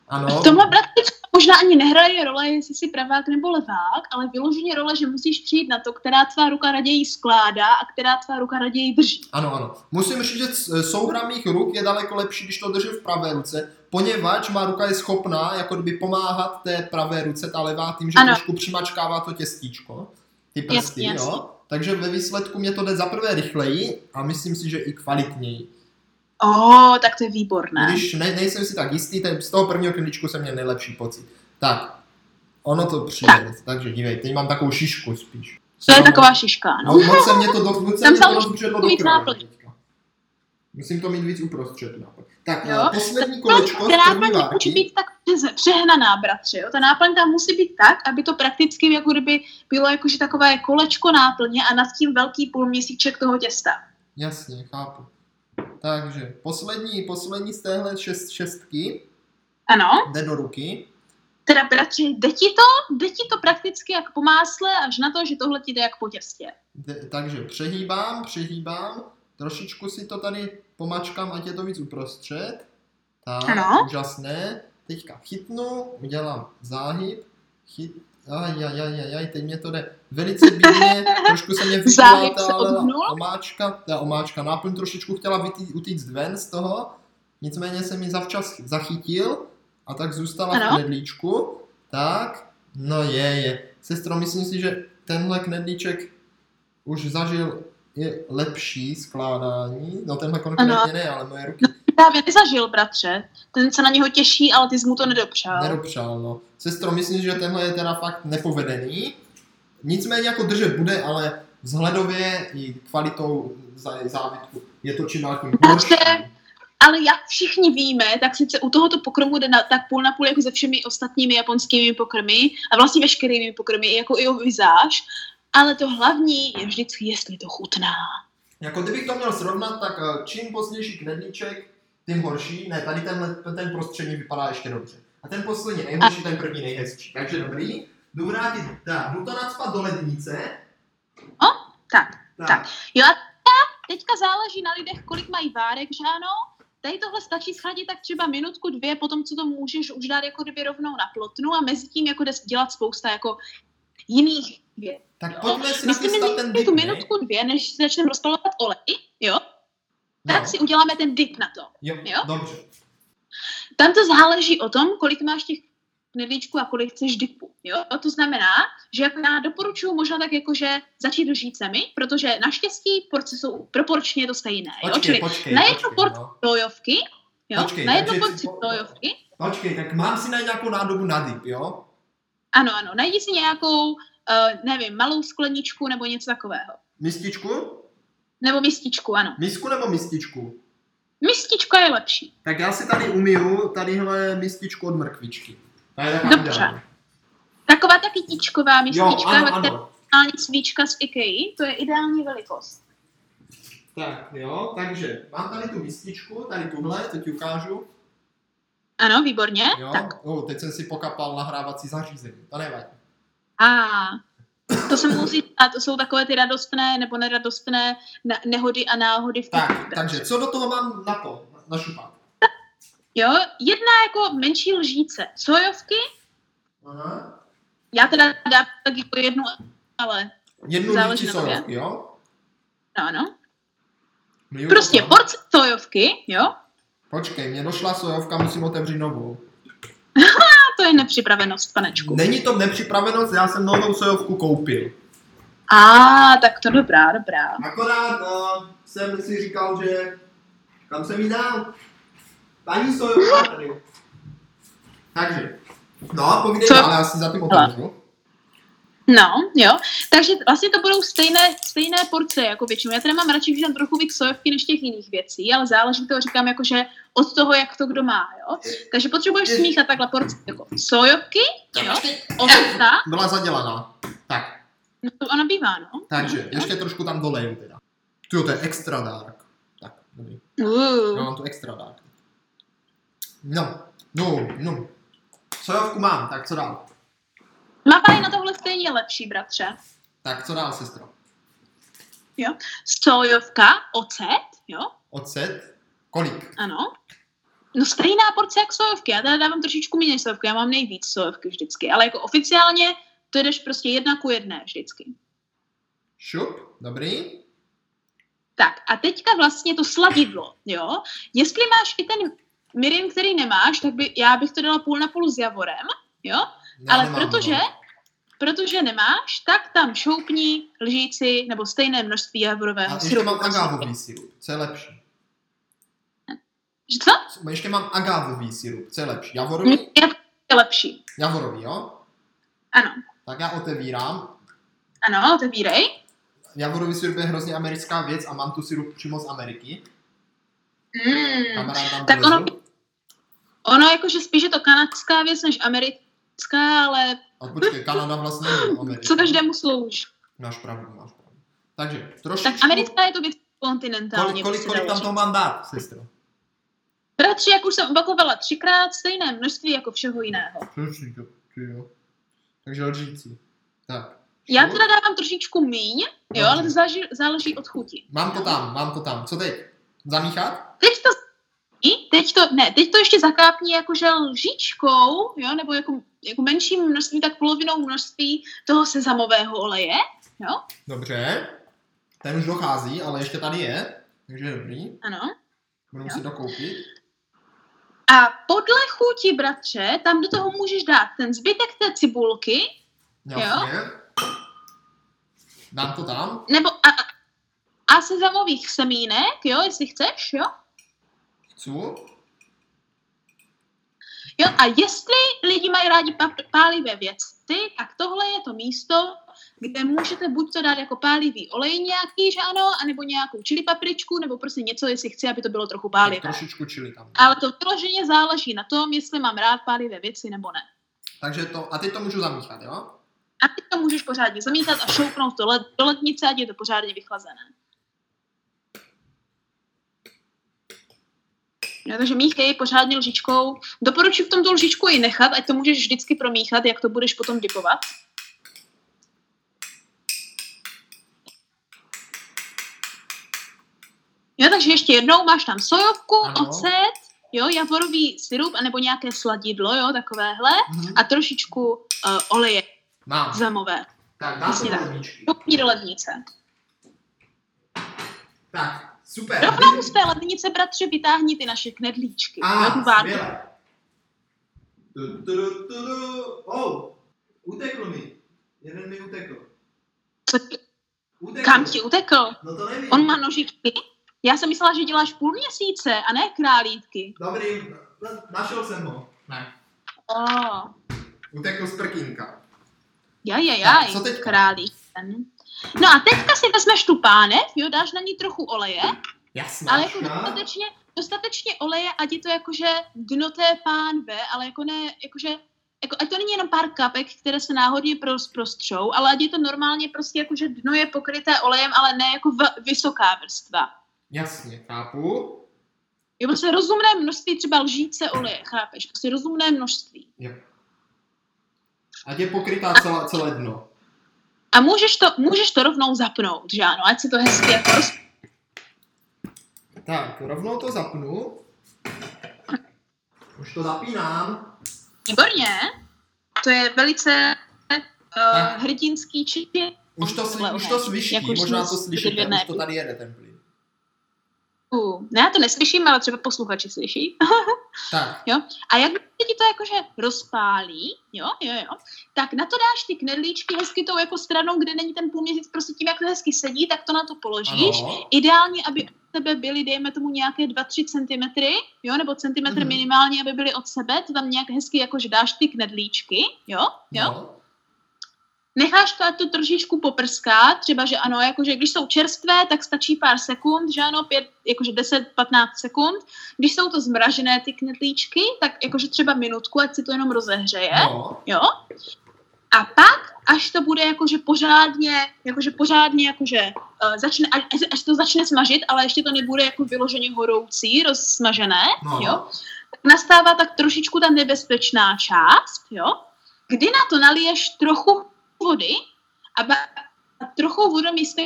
Ano. v tomhle bratřičku možná ani nehraje role, jestli jsi pravák nebo levák, ale vyloženě role, že musíš přijít na to, která tvá ruka raději skládá a která tvá ruka raději drží. Ano, ano. Musím říct, že souhra mých ruk je daleko lepší, když to držím v pravé ruce, poněvadž má ruka je schopná jako kdyby pomáhat té pravé ruce, ta levá, tím, že Ano. trošku přimačkává to těstíčko, ty prsty, Jasně, jo. Takže ve výsledku mě to jde za prvé rychleji a myslím si, že i kvalitněji. O, tak to je výborné. Když ne, nejsem si tak jistý, ten, z toho prvního knedlíčku jsem měl nejlepší pocit. Tak, ono to přijde, takže dívej, teď mám takovou šišku spíš. To je taková šiška, no. No, moc se mě to, do, moc se mě to krve náplň. Musím to mít víc uprostřed. náplň. Tak, Jo. jo. poslední kolečko Ta náplň musí být tak přehnaná, bratře. Jo? Ta náplň tam musí být tak, aby to prakticky jako kdyby bylo jakože takové kolečko náplně a nad tím velký půlměsíček toho těsta. Jasně, chápu. Takže, poslední, poslední z téhle šest, šestky Ano, jde do ruky. teda bratře, jde ti to? Jde ti to prakticky jak po másle, až na to, že tohle ti jde jak po těstě. Jde, takže přehýbám, přehýbám. Trošičku si to tady pomačkám, ať je to víc uprostřed. Tak, Ano. úžasné. Teďka chytnu, udělám záhyb, chyt, aj, aj, aj, aj, aj, teď mě to jde velice bídně, trošku se mě vypla se ta omáčka, ta omáčka náplň trošičku chtěla vytý, utíct ven z toho, nicméně jsem ji zavčas zachytil a tak zůstala v Ano. knedlíčku. Tak, no je, je. Sestro, myslím si, že tenhle knedlíček už zažil je lepší skládání, no tenhle konkrétně Ano. ne, ale moje ruky Právě nezažil, bratře. Ten se na něho těší, ale ty jsi mu to nedopřál. Nedopřál, no. Sestro, myslím, že tenhle je teda fakt nepovedený. Nicméně jako držet bude, ale vzhledově i kvalitou zá- závitku je to čím dál tím horší. Ale jak všichni víme, tak sice u tohoto pokrmu jde na, tak půl na půl jako se všemi ostatními japonskými pokrmy a vlastně veškerými pokrmy, jako i o vizáž, ale to hlavní je vždycky, jestli to chutná. Jako kdybych to měl srovnat, tak eh, čím poslednější knedlíček, tím horší. Ne, tady tenhle, ten prostřední vypadá ještě dobře. A ten poslední nejhorší, ten první nejhezčí. Takže dobrý. Jdu vrátit, tak, jdu to nadspat do lednice. Tak, Tak. Tak. jo a teďka záleží na lidech, kolik mají várek, že ano? Tady tohle stačí schladit tak třeba minutku, dvě, potom co to můžeš už dát jako kdyby rovnou na plotnu a mezi tím jako jde dělat spousta jako jiných věcí. Tak Jo. pojďme si nachystat ten si dip, tu minutku, dvě, než začneme rozpalovat olej, jo? No. Tak si uděláme ten dip na to. Jo, jo? dobře. Tam to záleží o tom, kolik máš těch knedlíčků a kolik chceš dipu. Jo? To znamená, že jako já doporučuji možná tak jakože začít lžícemi, protože naštěstí porce jsou proporčně to stejné. Jo? Počkej, Čili počkej, na jednu porci no. sojovky, jo? Počkej, na jednu porci sojovky, Počkej, tak mám si najít nějakou nádobu na dip, jo? Ano, ano, najdi si nějakou, uh, nevím, malou skleničku nebo něco takového. Mističku? Nebo mističku, ano. Misku nebo mističku? Mistička je lepší. Tak já si tady umiju tadyhle mističku od mrkvičky. Ta je taková Dobře. ideální. Taková ta kytičková Jo, mistička, ano, ve které normální svíčka z IKEA, to je ideální velikost. Tak, jo, takže mám tady tu mističku, tady tuhle, teď ti ukážu. Ano, výborně. Jo, Tak. oh, teď jsem si pokapal nahrávací zařízení, to nevadí. A to se musí a to jsou takové ty radostné nebo neradostné nehody a náhody v Tak, kuchyni. takže co do toho mám na to, na šupat? Jo, jedna jako menší lžíce sojovky, Aha. já teda dám tak jako jednu, ale Jednu lžíci sojovky, jo? no, ano. Prostě porce sojovky, jo, Počkej, mě došla sojovka, musím otevřít novou. a to je nepřipravenost, panečku. Není to nepřipravenost, já jsem novou sojovku koupil. A, tak to dobrá, dobrá. Akorát uh, jsem si říkal, že kam jsem jí dal? Paní sojovka tady. Takže, no, povídej Co? dál, já si za tím otevřu. No, jo. Takže vlastně to budou stejné, stejné porce jako většinou. Já teda mám radši, když tam trochu víc sojovky než těch jiných věcí, ale záleží to, říkám, jakože od toho, jak to kdo má, jo. Takže potřebuješ smíchat takhle porce jako sojovky, jo, ovca, Byla zadělaná. Tak, no to ona bývá, no. takže, no, ještě trošku tam doleju teda. Ty to je extra dark. Tak, dobrý. Uh, Já mám tu extra dark. No, no, no. Sojovku mám, tak co dál? Mapa je na tohle stejně lepší, bratře. Tak co dál, sestro? Sojovka, ocet, jo, Ocet? Kolik? ano. No stejná porce jak sojovky, já teda dávám trošičku méně sojovky, já mám nejvíc sojovky vždycky, ale jako oficiálně to jdeš prostě jedna ku jedné vždycky. Šup, dobrý. Tak a teďka vlastně to sladidlo, jo. Jestli máš i ten mirin, který nemáš, tak by, já bych to dala půl na půl s javorem, jo. Já Ale nemám, protože, no. protože nemáš, tak tam šoupni lžíci nebo stejné množství javorového A ještě mám agávový sirup, co je lepší? Co? Ještě mám agávový sirup, co je lepší? Javorový? Je to lepší. Javorový, jo? Ano, Tak já otevírám. ano, otevírej. Javorový sirup je hrozně americká věc a mám tu sirup přímo z Ameriky. Mm. Tam Tak ono, ono jakože spíš je to kanadská věc než americká, ale A počkej, Kanada vlastně Amerika. co každému slouží. Máš pravdu, máš pravdu. Takže, trošičku... Tak americká je to věc kontinentálně. Kolik, kolik, se kolik tam toho mám dát, sestro? Bratři, jak už jsem opakovala třikrát, stejné množství jako všeho jiného. Ty jo. Takže lžící. Tak. Já teda dávám trošičku míň, jo, Dobře. ale to záleží, záleží od chuti. Mám to tam, mám to tam. Co teď? Zamíchat? Teď to, teď to, ne, teď to ještě zakápni jakože lžičkou, jo, nebo jako, jako menším množství, tak polovinou množství toho sezamového oleje, jo. Dobře. Ten už dochází, ale ještě tady je. Takže dobrý. Ano. Budu muset dokoupit. A podle chuti, bratře, tam do toho můžeš dát ten zbytek té cibulky, Jasně. Dám to tam. nebo a, a sezamových semínek, jo, jestli chceš, jo. Chci. Jo, a jestli lidi mají rádi pálivé věci, tak tohle je to místo, kde můžete buď to dát jako pálivý olej nějaký, že ano, anebo nějakou čili papričku, nebo prostě něco, jestli chci, aby to bylo trochu pálivé. trošičku čili tam. Ale to vyloženě záleží na tom, jestli mám rád pálivé věci nebo ne. Takže to, a teď to můžu zamíchat, jo? A ty to můžeš pořádně zamítat a šoupnout to led, do lednice, ať je to pořádně vychlazené. Jo, takže míchej pořádně lžičkou. Doporučuji v tom tu lžičku i nechat, ať to můžeš vždycky promíchat, jak to budeš potom dipovat. Jo, takže ještě jednou máš tam sojovku, Ano. ocet, jo, javorový syrup, anebo nějaké sladidlo, jo, takovéhle, Mhm. a trošičku uh, oleje Mám. zemové. Tak, dám to Přesně do ledničky. Do lednice. Tak, super. Rovnou z té lednice, bratře, vytáhni ty naše knedlíčky. A, várku. skvěle. Tu, tu, tu, tu, tu. Oh, utekl mi. Jeden mi utekl. Utekl. kam ti utekl? No to nevím. On má nožičky? Já jsem myslela, že děláš půl měsíce a ne králítky. Dobrý, na- našel jsem ho. Ne, Oh. utekl z prkínka. Jaj, jaj, králík. ten. No a teďka si vezmeš tu pánev, jo, dáš na ní trochu oleje, Jasná. ale jako dostatečně, dostatečně oleje, ať je to jakože dno té pánve, ale jako ne, jakože, jako, ať to není jenom pár kapek, které se náhodně prostřou, ale ať je to normálně prostě jakože dno je pokryté olejem, ale ne jako v, vysoká vrstva. Jasně, chápu. Jo, prostě rozumné množství třeba lžíce oleje, chápeš? Prostě rozumné množství. Jo. Ať je pokrytá celé, celé dno. A můžeš to, můžeš to rovnou zapnout, že ano, ať se to hezky jako roz... Tak, rovnou to zapnu. Už to zapínám. Výborně. To je velice uh, hrdinský čin. Už to, sli, už to slyší, Jak už možná to slyšíte, už to tady jede ten plyn. Uh, ne, já to neslyším, ale třeba posluchači slyší. Tak, A jak se ti to jakože rozpálí, jo, jo, jo, tak na to dáš ty knedlíčky hezky tou jako stranou, kde není ten půlměsíc, prostě tím, jak to hezky sedí, tak to na to položíš. ano. Ideálně, aby od tebe byly, dejme tomu, nějaké 2-3 cm, jo, nebo centimetr Mhm. minimálně, aby byly od sebe, to tam nějak hezky jakože dáš ty knedlíčky, jo, jo. No. Necháš to, ať to trošičku poprská, třeba, že ano, jakože když jsou čerstvé, tak stačí pár sekund, že ano, pět, jakože 10-15 sekund. Když jsou to zmražené ty knedlíčky, tak jakože třeba minutku, ať si to jenom rozehřeje, No. jo. A pak, až to bude jakože pořádně, jakože pořádně, jakože uh, začne, až, až to začne smažit, ale ještě to nebude jako vyloženě horoucí, rozsmažené, No. jo, tak nastává tak trošičku ta nebezpečná část, jo, kdy na to naliješ trochu vody a, a trochu vodu místo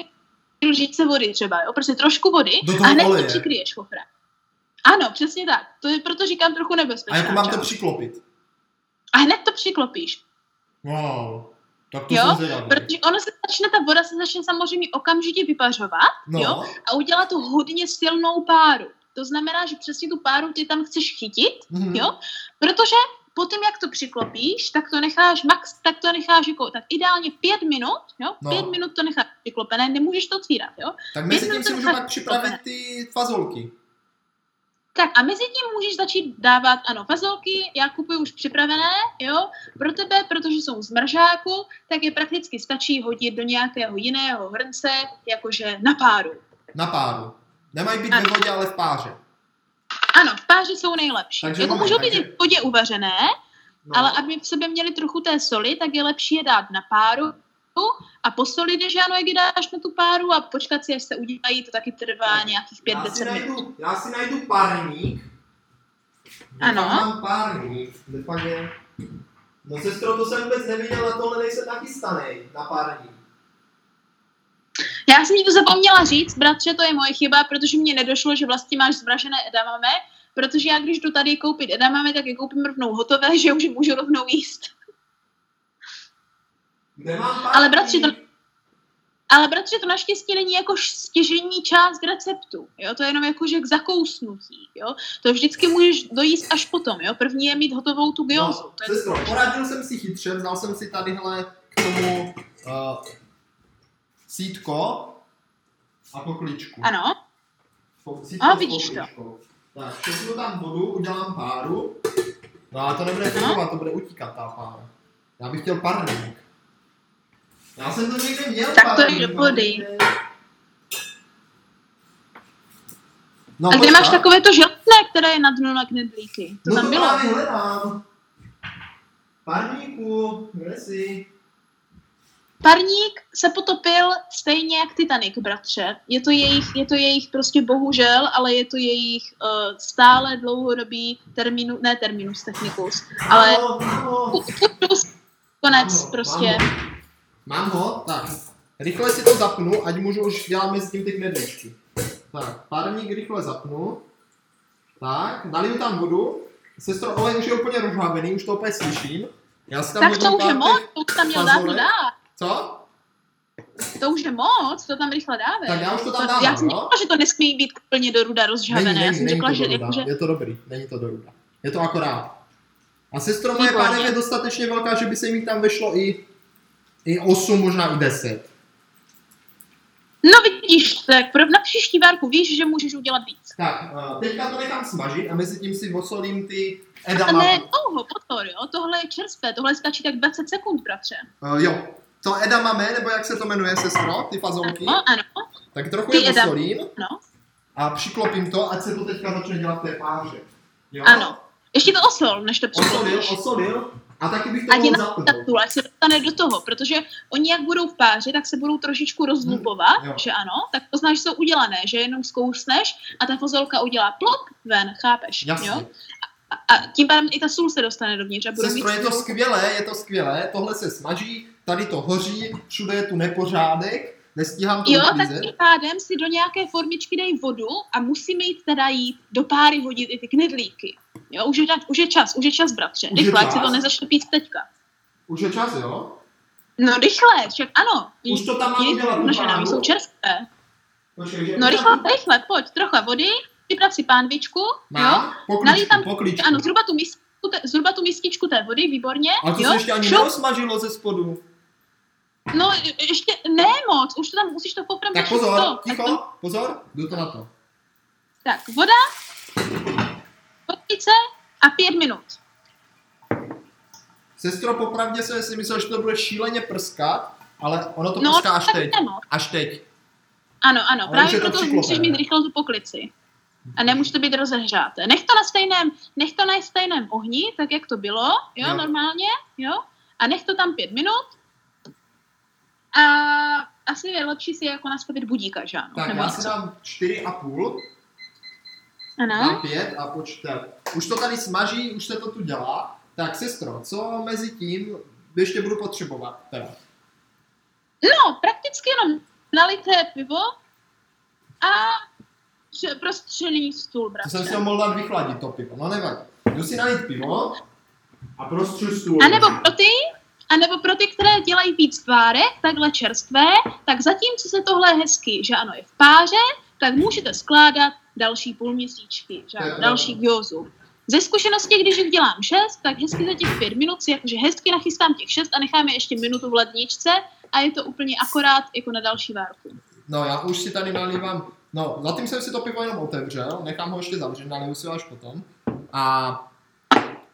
lžičce vody třeba, jo, prostě trošku vody Do a hned oleje. to přikryješ kofrem. Ano, přesně tak. To je proto říkám trochu A nebezpečná jako mám to přiklopit. A hned to přiklopíš. Wow. Tak to Jo, zvědavý. Protože ono se začne, ta voda se začne samozřejmě okamžitě vypařovat No, jo? a udělá to hodně silnou páru. To znamená, že přesně tu páru ty tam chceš chytit, Mhm. jo? protože potom, jak to přiklopíš, tak to necháš max, tak to necháš jako, tak ideálně pět minut, jo? No. Pět minut to necháš přiklopené, nemůžeš to otvírat, jo? tak mezi tím si můžu pak připravit ty fazolky. Tak a mezi tím můžeš začít dávat, ano, fazolky, já kupuju už připravené, jo, pro tebe, protože jsou z mržáku, tak je prakticky stačí hodit do nějakého jiného hrnce, jakože na páru. Na páru. Nemají být ve Ano. vodě, ale v páře. Ano, v páře jsou nejlepší. Takže jako moment, můžou být takže- i v vodě uvařené, No. ale aby v sobě měli trochu té soli, tak je lepší je dát na páru a po soli, když ano, jak je dáš na tu páru a počkat si, až se udělají, to taky trvá nějakých já, si 5-10 minut. já si najdu párník. Ano. pak mám párník. Kde pak je... No sestro, to jsem vůbec neviděl, na tohle nejsem nachystaný, na párník. Já jsem ti to zapomněla říct, bratře, to je moje chyba, protože mě nedošlo, že vlastně máš zmražené edamame protože já když jdu tady koupit edamame, tak je koupím rovnou hotové, že už můžu rovnou jíst. Ale bratři, to, ale bratře, to naštěstí není jako stěžení část receptu, jo? to je jenom jako, že k zakousnutí, jo? to vždycky můžeš dojíst až potom, jo? první je mít hotovou tu gyozu. No, to je... sestro, poradil jsem si chytře, vzal jsem si tadyhle k tomu uh, sítko a pokličku. Ano, Po, sítko A vidíš to. Tak, šoupnu tam vodu, udělám páru. No ale to nebude fungovat, to bude utíkat ta pára. Já bych chtěl parník. Já jsem to někde měl Tak to parník, jde do ale vody. někde- No, a kde máš takové to železné, které je na dnu na knedlíky? To no tam to bylo. právě hledám. Parníku, kde jsi? Parník se potopil stejně jak Titanic, bratře. Je to jejich, je to jejich prostě bohužel, ale je to jejich uh, stále dlouhodobý terminu, ne terminus technicus, ale konec Mám ho, prostě. Mám ho. Mám ho, tak. Rychle si to zapnu, ať můžu už dělat mezi tím ty knedlíčky. Tak, párník rychle zapnu. Tak, naliju tam vodu. Sestro, olej už je úplně rozhavený, už to úplně slyším. Já si tam Tak to už je moc, už tam měl dávno dát. Co? To už je moc, to tam rychle dávej. Tak já už to tam dávám, Já jsem no. řekla, že to nesmí být úplně do ruda rozžhavené. Není, já jsem není řekla, to že, ruda. že Je to dobrý, není to do ruda. Je to akorát. A sestro moje Výborně. pánev je dostatečně velká, že by se mi tam vešlo i, i 8, možná i 10. No vidíš, tak pro na příští várku víš, že můžeš udělat víc. Tak, uh, teďka to nechám smažit a mezi tím si osolím ty A edama. ne dlouho, pozor, jo, tohle je čerstvé, tohle stačí tak 20 sekund, bratře. Uh, jo, to edamame, nebo jak se to jmenuje, sestro, ty fazolky, Ano, ano, tak trochu Ty je edam- osolím no, a přiklopím to, ať se to teďka začne dělat v té páře. Jo? ano. Ještě to osol, než to Osolil, přiklopíš. osolil a taky bych to Ať je mohl na zapnout. tatu, ať se dostane do toho, protože oni jak budou v páři, tak se budou trošičku rozlupovat, Hmm, jo. že ano, tak poznáš, že jsou udělané, že jenom zkousneš a ta fazolka udělá plop ven, chápeš, Jasně. jo? A, a tím pádem i ta sůl se dostane dovnitř a bude Sestro, mít je to skvělé, je to skvělé, tohle se smaží, tady to hoří, všude je tu nepořádek, nestíhám to Jo, tak uklízet. tím pádem si do nějaké formičky dej vodu a musíme jít teda jít do páry hodit i ty knedlíky. Jo, už je, čas- už je čas, už je čas, bratře. Už Rychle, ať čas? to nezačne pít teďka. Už je čas, jo? No rychle, však ano. Už to tam mám udělat, tu naše námi páru? jsou čerstvé. Počkej, No rychle, tam- rychle, pojď, trocha vody, připrav si pánvičku, jo? Mám? Pokličku, Nalij tam- pokličku. Ano, zhruba tu, te, zhruba tu mističku té vody, výborně. A to jo? se ještě ani Šup. nerozmažilo ze spodu. No je- ještě ne moc, už to tam musíš to poprvé Tak pozor, ticho, pozor, jdu to na to. Tak, voda, vodnice a pět minut. Sestro, popravdě jsem si myslel, že to bude šíleně prskat, ale ono to No, prská až teď. Až teď. Ano, ano, Ale právě to proto přiklopené. musíš mít rychle tu poklici. A nemůže to být rozehřáté. Nech to na stejném, nech to na stejném ohni, tak jak to bylo, jo, Jo. normálně, jo. A nech to tam pět minut. A asi je lepší si jako nastavit budíka, že ano? Tak Nebo já si dám čtyři a půl, dám Ano. pět a počtem. Už to tady smaží, už se to tu dělá. Tak sestro, co mezi tím ještě budu potřebovat? Teda. No, prakticky jenom nalité pivo a prostřelý stůl, To jsem si bratře. ho mohl dát vychladit, to pivo. No nevadí. Jdu si nalít pivo a prostřu stůl. A nebo pro ty, a nebo pro ty, které dělají víc tvárek, takhle čerstvé, tak zatímco se tohle hezky, že ano, je v páře, tak můžete skládat další půlměsíčky, že je ano, další gyozu. Ze zkušenosti, když jich dělám šest, tak hezky za těch pět minut si jakože hezky nachystám těch šest a necháme ještě minutu v ledničce a je to úplně akorát jako na další várku. No já už si tady nalívám, no zatím jsem si to pivo jenom otevřel, nechám ho ještě zavřít, naliju si ho až potom. A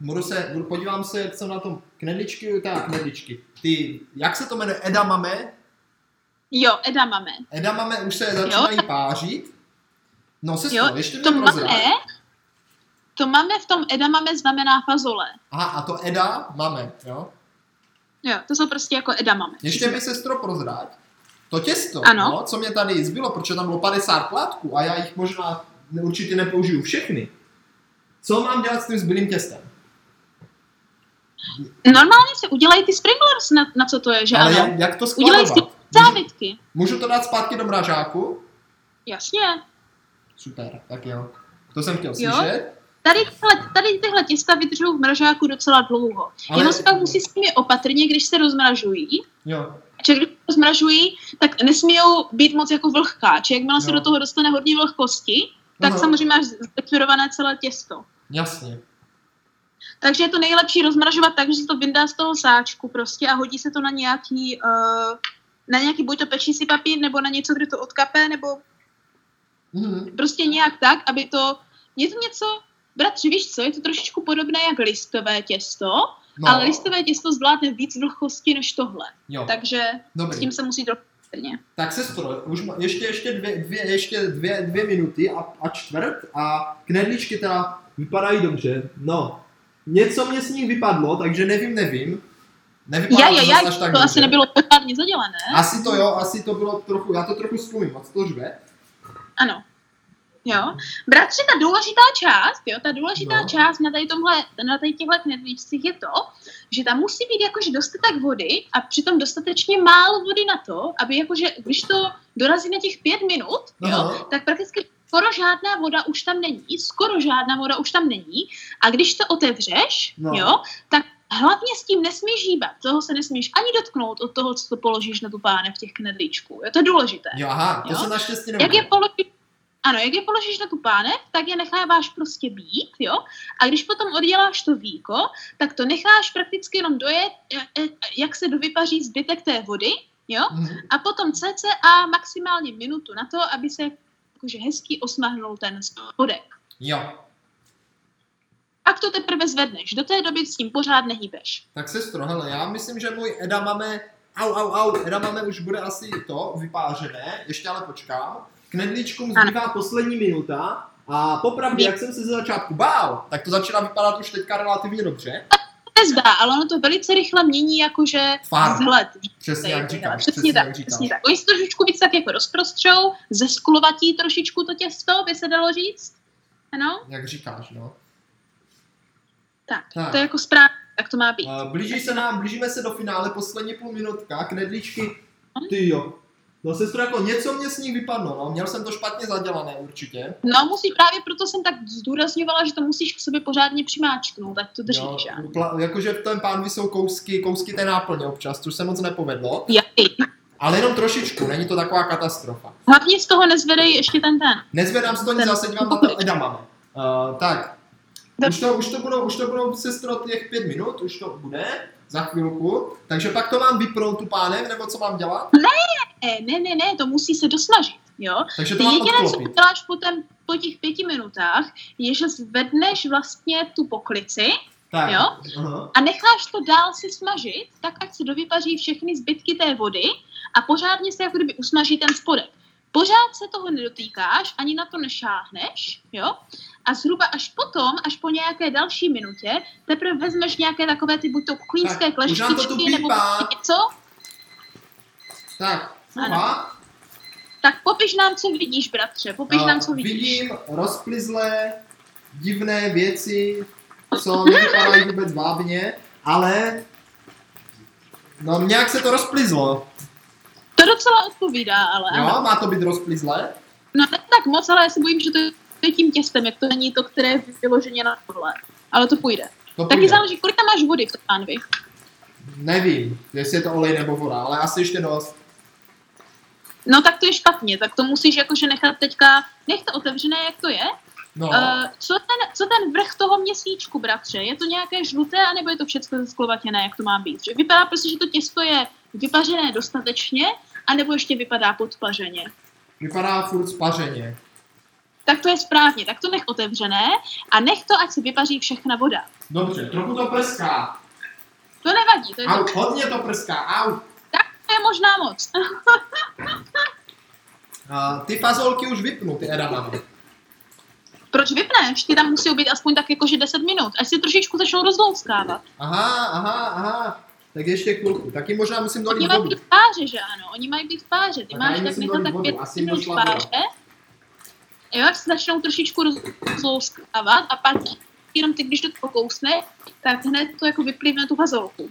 budu se, budu, podívám se, jak jsem na tom knedličky, tak knedličky. Ty, jak se to jmenuje, edamame? Jo, edamame. Edamame už se začínají pářit. No se Jo, ještě To máme, to máme v tom edamame znamená fazole. Aha, a to eda máme, jo? Jo, to jsou prostě jako edamame. Ještě mi sestro prozrať. To těsto, Ano. No, co mě tady zbylo, protože tam bylo 50 plátků a já jich možná určitě nepoužiju všechny. Co mám dělat s tím zbylým těstem? Normálně si udělají ty sprinklers, na, na co to je, že Ale ano? jak, jak to skladovat? si Můžu, závitky. můžu to dát zpátky do mražáku? Jasně. Super, tak jo. To jsem chtěl Jo? slyšet. tady, tyhle, tady tyhle těsta vydržou v mražáku docela dlouho. Ale-. Jenom si pak musí s nimi opatrně, když se rozmražují, Jo. že když se rozmražují, tak nesmíjou být moc jako vlhká. Či jakmile se Jo. do toho dostane hodně vlhkosti, tak Aha. samozřejmě máš zlikvidované celé těsto. Jasně. Takže je to nejlepší rozmražovat tak, že se to vyndá z toho sáčku prostě a hodí se to na nějaký, uh, na nějaký buď to pečící papír, nebo na něco, kde to odkape, nebo Mhm. prostě nějak tak, aby to, je to něco, bratři, víš co, je to trošičku podobné jak listové těsto, No, ale listové těsto zvládne víc vlhkosti než tohle. jo. Takže s Dobrý. tím se musí trochu opatrně. Tak sestro, už má, ještě, ještě, dvě, dvě, ještě dvě, dvě minuty a, a čtvrt a knedličky teda vypadají dobře. No, něco mě z nich vypadlo, takže nevím, nevím. Nevypadá Já, to já, já, až tak to asi nebylo pořádně zadělané. Asi to jo, asi to bylo trochu, já to trochu stlumím, moc to řve. Ano. Jo. Bratři, ta důležitá část, jo, ta důležitá No. no. část na tady tomhle, na tady těchhle knedlíčcích je to, že tam musí být jakože dostatek vody a přitom dostatečně málo vody na to, aby jakože, když to dorazí na těch pět minut, jo, Aha. tak prakticky skoro žádná voda už tam není, skoro žádná voda už tam není a když to otevřeš, No. jo, tak hlavně s tím nesmíš hýbat, toho se nesmíš ani dotknout od toho, co to položíš na tu pánev těch knedlíčků, jo, to je důležité. Jo, aha, to Jo? se naštěstí Jak je položíš, ano, jak je položíš na tu pánev, tak je necháváš prostě být, jo? A když potom odděláš to víko, tak to necháš prakticky jenom dojet, e- e- jak se dovypaří zbytek té vody, jo? Mhm. A potom cca maximálně minutu na to, aby se jakože hezky osmahnul ten spodek. Jo, Pak to teprve zvedneš, do té doby s tím pořád nehýbeš. tak sestro, hele, já myslím, že můj edamame, au, au, au, edamame už bude asi to vypářené, ještě ale počkám. Knedlíčkům zbývá poslední minuta a popravdě, jak jsem se ze začátku bál, tak to začíná vypadat už teďka relativně dobře. Nezdá, ale ono to velice rychle mění jakože Tvar. vzhled. Přesně jak říkáš, Přesně přesně tak, jak říkáš. přesně tak. Oni se trošičku víc tak jako rozprostřou, zesklovatí trošičku to těsto, by se dalo říct. Ano, Jak říkáš, no. tak, Tak. to je jako správně, tak to má být. Uh, blíží se nám, blížíme se do finále, poslední půl minutka, knedlíčky, ty jo. No sestro, jako něco mě s nich vypadlo, no, měl jsem to špatně zadělané určitě. No musí, právě proto jsem tak zdůrazňovala, že to musíš k sobě pořádně přimáčknout, tak to držíš, Jo, já. pla- jakože v tom pánvi jsou kousky, kousky té náplně občas, což se moc nepovedlo, Jaký? ale jenom trošičku, není to taková katastrofa. Hlavně z toho nezvedej ještě ten ten. Nezvedám z toho nic, zase vám na to edamame. Uh, tak, Tak. Už to, už, to budou, už to budou sestro těch pět minut, už to bude, za chvilku, takže pak to mám vypnout tu pánev, nebo co mám dělat? Ne, ne, ne, ne, to musí se dosnažit, jo. Takže to mám jediné, co uděláš potom po těch pěti minutách, je, že zvedneš vlastně tu poklici Tak, jo? Aha. a necháš to dál si smažit, tak ať se dovypaří všechny zbytky té vody a pořádně se jako kdyby usmaží ten spodek. Pořád se toho nedotýkáš, ani na to nešáhneš, jo? A zhruba až potom, až po nějaké další minutě, teprve vezmeš nějaké takové ty buď to klínské kleštičky nebo prostě něco, Tak, Ano. fuha. tak popiš nám, co vidíš, bratře, popiš A nám, co vidíš. Vidím rozplizlé, divné věci, co nevypadají vůbec vábně, ale no nějak se to rozplizlo. To docela odpovídá, ale ano. Jo, má to být rozplizlé? No ne tak moc, ale já se bojím, že to je tím těstem, jak to není to, které je vyloženě na tohle. Ale to půjde. To Taky půjde. záleží, kolik tam máš vody v pánvi. Nevím, jestli je to olej nebo voda, ale asi ještě dost. No tak to je špatně, tak to musíš jakože nechat teďka, nech to otevřené, jak to je. No, Uh, co, ten, co ten vrch toho měsíčku, bratře? Je to nějaké žluté, anebo je to všechno zesklovatěné, jak to má být? Že vypadá prostě, že to těsto je vypařené dostatečně, anebo ještě vypadá podpařeně. vypadá furt spařeně. Tak to je správně, tak to nech otevřené a nech to, ať se vypaří všechna voda. Dobře, trochu to prská. To nevadí, to je, Au, hodně to prská, au. to je možná moc. Uh, ty fazolky už vypnu, ty edamame. Proč vypneš? Ty tam musí být aspoň tak jakože 10 minut, až si trošičku začnou rozlouskávat. Aha, aha, aha. Tak ještě chvilku. Taky možná musím Oni dolít mají vodu. být v páře, že ano? Oni mají být v páře. Ty Tak máš tak nechat tak vodu, 5 asi minut v páře. Jo, jak se začnou trošičku rozlouskávat a pak jenom ty, když to pokousne, tak hned to jako vyplivne tu fazolku.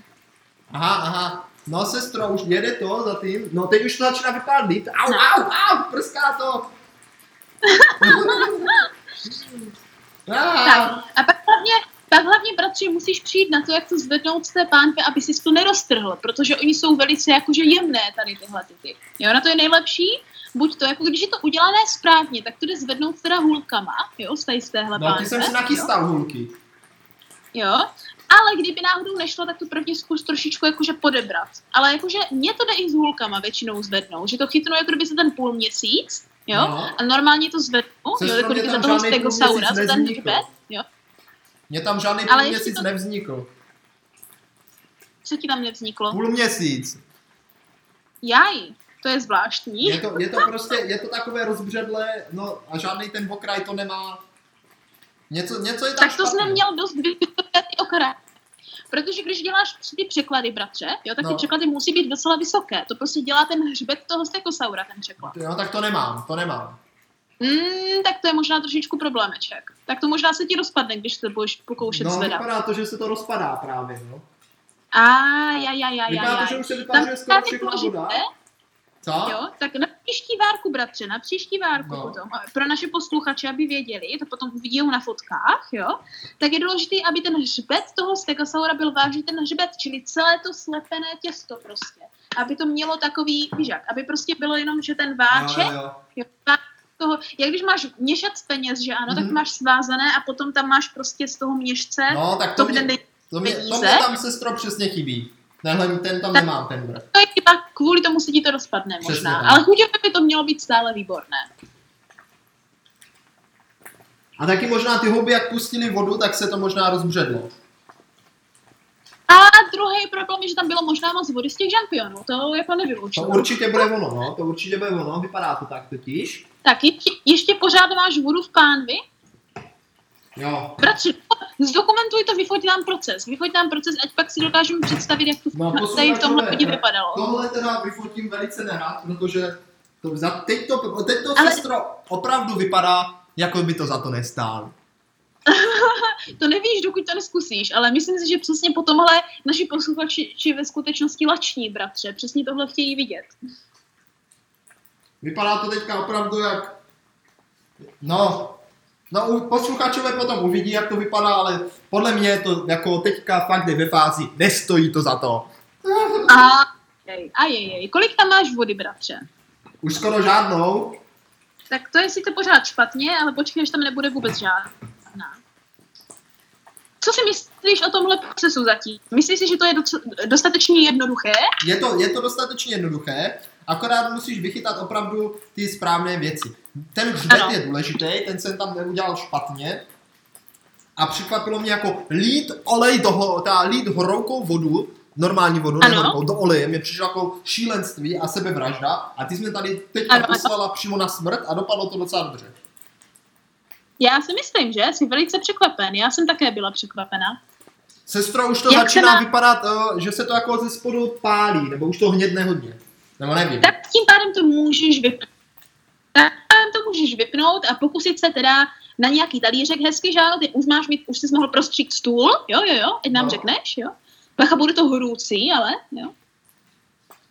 Aha, aha. No sestro, už jede to za tím. No teď už to začíná vypadat líp. Au, au, au, prská to. Tak, a pak hlavně, pak hlavně, bratři, musíš přijít na to, jak to zvednout z té pánve, aby si to neroztrhl, protože oni jsou velice jakože jemné tady tyhle typy. Jo, na to je nejlepší, buď to, jako když je to udělané správně, tak to jde zvednout teda hůlkama, jo, z, tady z téhle No, pánve. ty jsem si nachystal hůlky. Jo, ale kdyby náhodou nešlo, tak to prvně zkus trošičku jakože podebrat. Ale jakože mě to jde i s hůlkama většinou zvednout, že to chytnu jako kdyby se ten půl měsíc, jo, No. a normálně to zvednu, jo, jako kdyby za toho stegosaura, za ten hřbet, jo, Mně tam žádný půl měsíc to- nevznikl. co ti tam nevzniklo? Půl měsíc. Jaj, to je zvláštní. Je to, je to prostě, je to takové rozbředlé, no a žádný ten okraj to nemá. Něco, něco je tam Tak to jsi špatně. neměl dost vysoké ty okraje. Protože když děláš ty překlady, bratře, jo, tak ty No. překlady musí být docela vysoké. To prostě dělá ten hřbet toho stegosaura, ten překlad. Jo, tak to nemám, to nemám. Mm, tak to je možná trošičku problémeček. Tak to možná se ti rozpadne, když se budeš pokoušet No, zvedat. vypadá to, že se to rozpadá právě, no. A ja, ja, ja, ja, Vypadá to, že už se vypařuje skoro důležité, voda. Co? jo, tak na příští várku, bratře, na příští várku No. potom, pro naše posluchače, aby věděli, to potom uvidí na fotkách, jo, tak je důležité, aby ten hřbet toho stegosaura byl vážný ten hřbet, čili celé to slepené těsto prostě. Aby to mělo takový, víš jak, aby prostě bylo jenom, že ten váček, Jo, jo, jo. Jo, toho, jak když máš měšec peněz, že ano, tak Mhm. máš svázané a potom tam máš prostě z toho měšce No, tak to, to kde mě, to mě, to mě tam sestro přesně chybí. Tenhle, ten tam Tak- nemám, ten vrch. to je chyba, kvůli tomu se ti to rozpadne Přesně možná. tak. Ale chuťově by to mělo být stále výborné. A taky možná ty houby, jak pustili vodu, tak se to možná rozbředlo. A druhý problém je, že tam bylo možná moc vody z těch žampionů, to jako To nevylučuju. určitě bude ono, no, to určitě bude ono, vypadá to tak totiž. Tak ještě, ještě pořád máš vodu v pánvi? Jo, Bratři, zdokumentuj to, vyfoť nám proces. Vyfoť nám proces, ať pak si dokážeme představit, jak to No, tady v tomhle hodě vypadalo. tohle teda vyfotím velice nerad, protože to za, teď to, teď to Ale- sestro opravdu vypadá, jako by to za to nestálo. To nevíš, dokud to neskusíš, ale myslím si, že přesně po tomhle naši posluchači či ve skutečnosti lační, bratře. Přesně tohle chtějí vidět. Vypadá to teďka opravdu jak... No, no posluchačové potom uvidí, jak to vypadá, ale podle mě to jako teďka fakt je ve fázi, nestojí to za to. A a jej, jej. Kolik tam máš vody, bratře? Už skoro žádnou. Tak to je sice pořád špatně, ale počkej, až tam nebude vůbec žádná. Co si myslíš o tomhle procesu zatím? Myslíš si, že to je dostatečně jednoduché? Je to, je to dostatečně jednoduché, akorát musíš vychytat opravdu ty správné věci. Ten hřbet Ano. je důležitý, ten jsem tam neudělal špatně. A překvapilo mě jako lít olej do, ta lít horoukou vodu, normální vodu, ne Ano. do oleje, mě přišlo jako šílenství a sebevražda. A ty jsme tady ano. poslala přímo na smrt a dopadlo to docela dobře. Já si myslím, že jsi velice překvapen. Já jsem také byla překvapena. Sestro, už to Jak začíná má- vypadat, eh, že se to jako ze spodu pálí, nebo už to hnědne hodně. Nebo nevím. Tak tím pádem to můžeš vypnout. Tak pádem to můžeš vypnout a pokusit se teda na nějaký talířek hezky, že ano, ty už máš mít, už jsi mohl prostřít stůl, jo, jo, jo, ať nám No. řekneš, jo. Bacha, bude to horoucí, ale, jo.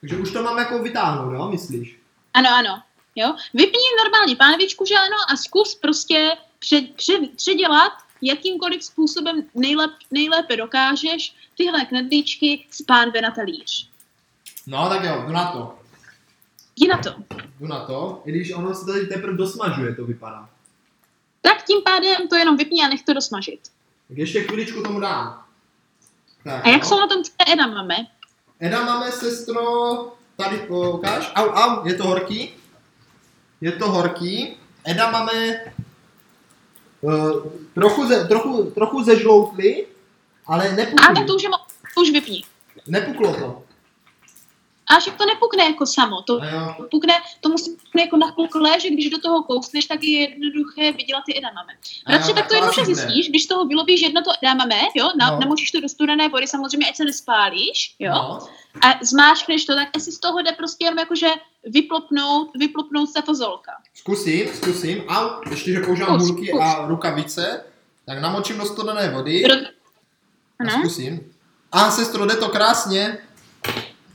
Takže už to mám jako vytáhnout, jo, myslíš? Ano, ano, jo. Vypni normálně pánvičku, že ano, a zkus prostě před, před, předělat jakýmkoliv způsobem nejlep, nejlépe dokážeš tyhle knedlíčky z pánve na talíř. No tak jo, jdu na to. Jdi na to. Jdu na to, i když ono se tady teprve dosmažuje, to vypadá. Tak tím pádem to jenom vypni a nech to dosmažit. Tak ještě chviličku tomu dám. Tak, A jak no. jsou na tom tvé edamame? Eda máme, sestro, tady ukáž. Au, au, je to horký. Je to horký. Eda máme uh, trochu, ze, trochu, trochu zežloutli, ale A nepukli. tak to už, je to už vypni. Nepuklo to. A že to nepukne jako samo, to pukne, to musí pukne jako napukle, že když do toho kousneš, tak je jednoduché vydělat ty edamame. Radši tak to jednoduše zjistíš, když z toho vylovíš jedno to edamame, jo, na, No. namočíš to do studené vody, samozřejmě, ať se nespálíš, jo, No. A zmáčkneš to, tak asi z toho jde prostě jenom jakože vyplopnout, vyplopnout ta fazolka. Zkusím, zkusím. Au, ještě, že používám Zkus, hůlky zkus. a rukavice, tak namočím do studené vody Ro- a Ano. zkusím. A sestro, jde to krásně.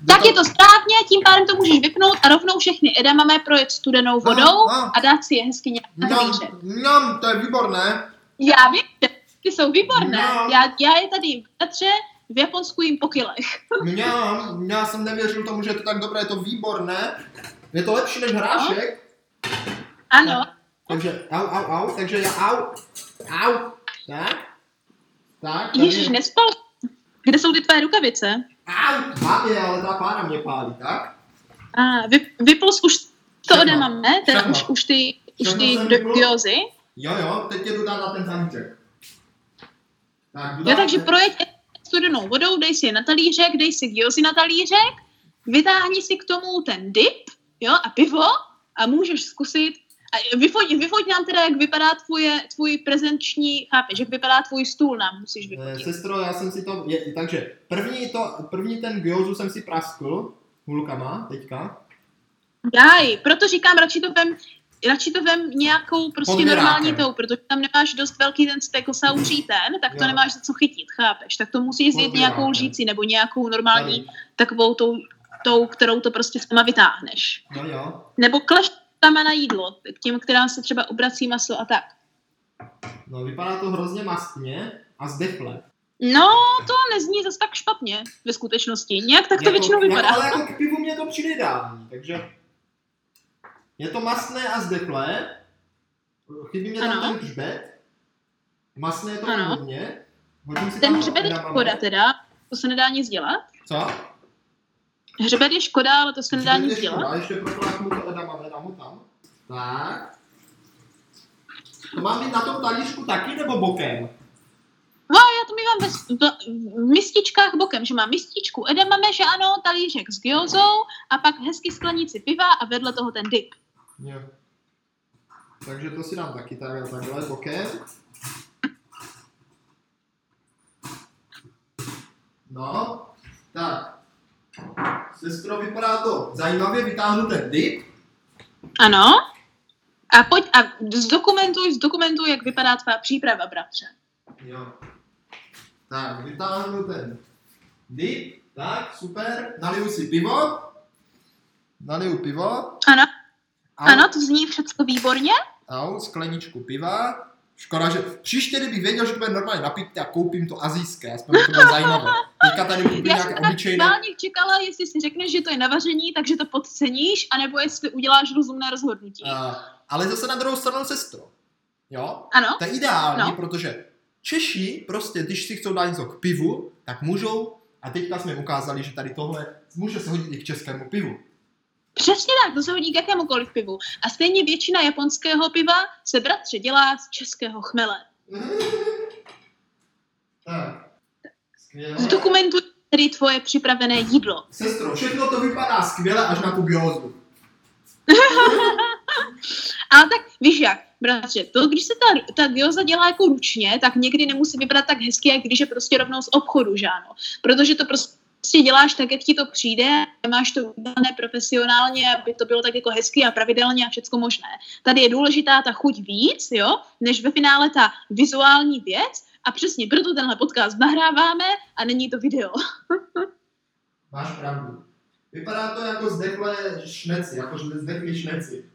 Jde Tak je to správně, tím pádem to můžeš vypnout a rovnou všechny edamame projet studenou vodou no. a dát si je hezky nějak na hlíře. mňam, to je výborné. Já vím, ty jsou výborné. No. Já, já je tady v Tatře, v Japonsku jim po kilech. Já, já jsem nevěřil tomu, že je to tak dobré, je to výborné. Je to lepší než hrášek. Ano, Takže au, au, au, takže já au, au, tak, tak, tady, Ježíš, nespal. Kde jsou ty tvé rukavice? au, mám je, ale ta pána mě pálí, tak? A vy, vypl jsi už to ode máme, teda Všechno. už, už ty, už ty gyozy. Jo, jo, teď tě jdu dát na ten zaníček. Tak, Jo, dát- takže projeď studenou vodou, dej si je na talířek, dej si gyozy na talířek, vytáhni si k tomu ten dip, jo, a pivo a můžeš zkusit a vyfoť, vyfoť nám teda, jak vypadá tvoje, tvůj prezenční, chápeš, jak vypadá tvůj stůl nám musíš Eh, vyfotit. Sestro, já jsem si to, je, takže první, to, první ten gyozu jsem si praskl hulkama teďka. Daj, proto říkám, radši to vem, radši to vem nějakou prostě Podběrákem. normální tou, protože tam nemáš dost velký ten stekosauří ten, tak to Jo. nemáš za co chytit, chápeš? Tak to musíš zjet nějakou lžící nebo nějakou normální, Tady. takovou tou, tou, kterou to prostě sama vytáhneš. Jo, jo. Nebo kleštama na jídlo, k těm, která se třeba obrací maso a tak. No, vypadá to hrozně mastně a zdechle. No, to nezní zase tak špatně ve skutečnosti. Nějak tak to většinou jako, vypadá. Ale jako k pivu mě to přijde ideální, takže je to mastné a zdechlé. Chybí mě tam Ano. ten hřbet. Masné je to Ano. hodně. Hodím si Ten hřbet je škoda teda, to se nedá nic dělat. Co? Hřbet je škoda, ale to se nedá Hřbet je nic dělat. škoda, ještě propláchnu to edamame, dám ho tam. Tak. To mám být na tom talířku taky nebo bokem? No, já to mývám ve, v, v mističkách bokem, že mám mističku edamame, že ano, talířek s gyozou a pak hezky sklenici piva a vedle toho ten dip. Jo. Takže to si dám taky tak, takhle bokem. No, tak. Sestro, vypadá to zajímavě, vytáhnu ten dip. Ano. A pojď a zdokumentuj, zdokumentuj, jak vypadá tvá příprava, bratře. Jo. Tak, vytáhnu ten dip. Tak, super. Naliju si pivo. Naliju pivo. Ano, Au, ano, to zní všechno výborně. Au, skleničku piva. Škoda, že příště, kdybych věděl, že to bude normálně napít, tak koupím to azijské, aspoň to bylo zajímavé. Teďka tady koupím Já nějaké obyčejné. schválně čekala, jestli si řekneš, že to je na vaření, takže to podceníš, anebo jestli uděláš rozumné rozhodnutí. Uh, ale zase na druhou stranu sestro. Jo? Ano, To je ideální, No. protože Češi prostě, když si chcou dát něco k pivu, tak můžou, a teďka jsme ukázali, že tady tohle může se hodit i k českému pivu. Přesně tak, to se hodí k jakémukoliv pivu. A stejně většina japonského piva se bratře dělá z českého chmele. tak. Skvěle. Zdokumentuj tedy tvoje připravené jídlo. Sestro, všechno to vypadá skvěle až na tu gyozu. Ale tak víš jak, bratře, to když se ta, ta gyoza dělá jako ručně, tak někdy nemusí vypadat tak hezky, jak když je prostě rovnou z obchodu, že ano. Protože to prostě děláš tak, jak ti to přijde, máš to udělané profesionálně, aby to bylo tak jako hezky a pravidelně a všecko možné. Tady je důležitá ta chuť víc, jo, než ve finále ta vizuální věc a přesně proto tenhle podcast nahráváme a není to video. Máš pravdu. Vypadá to jako zdechlé šneci, jako zdechlí šneci.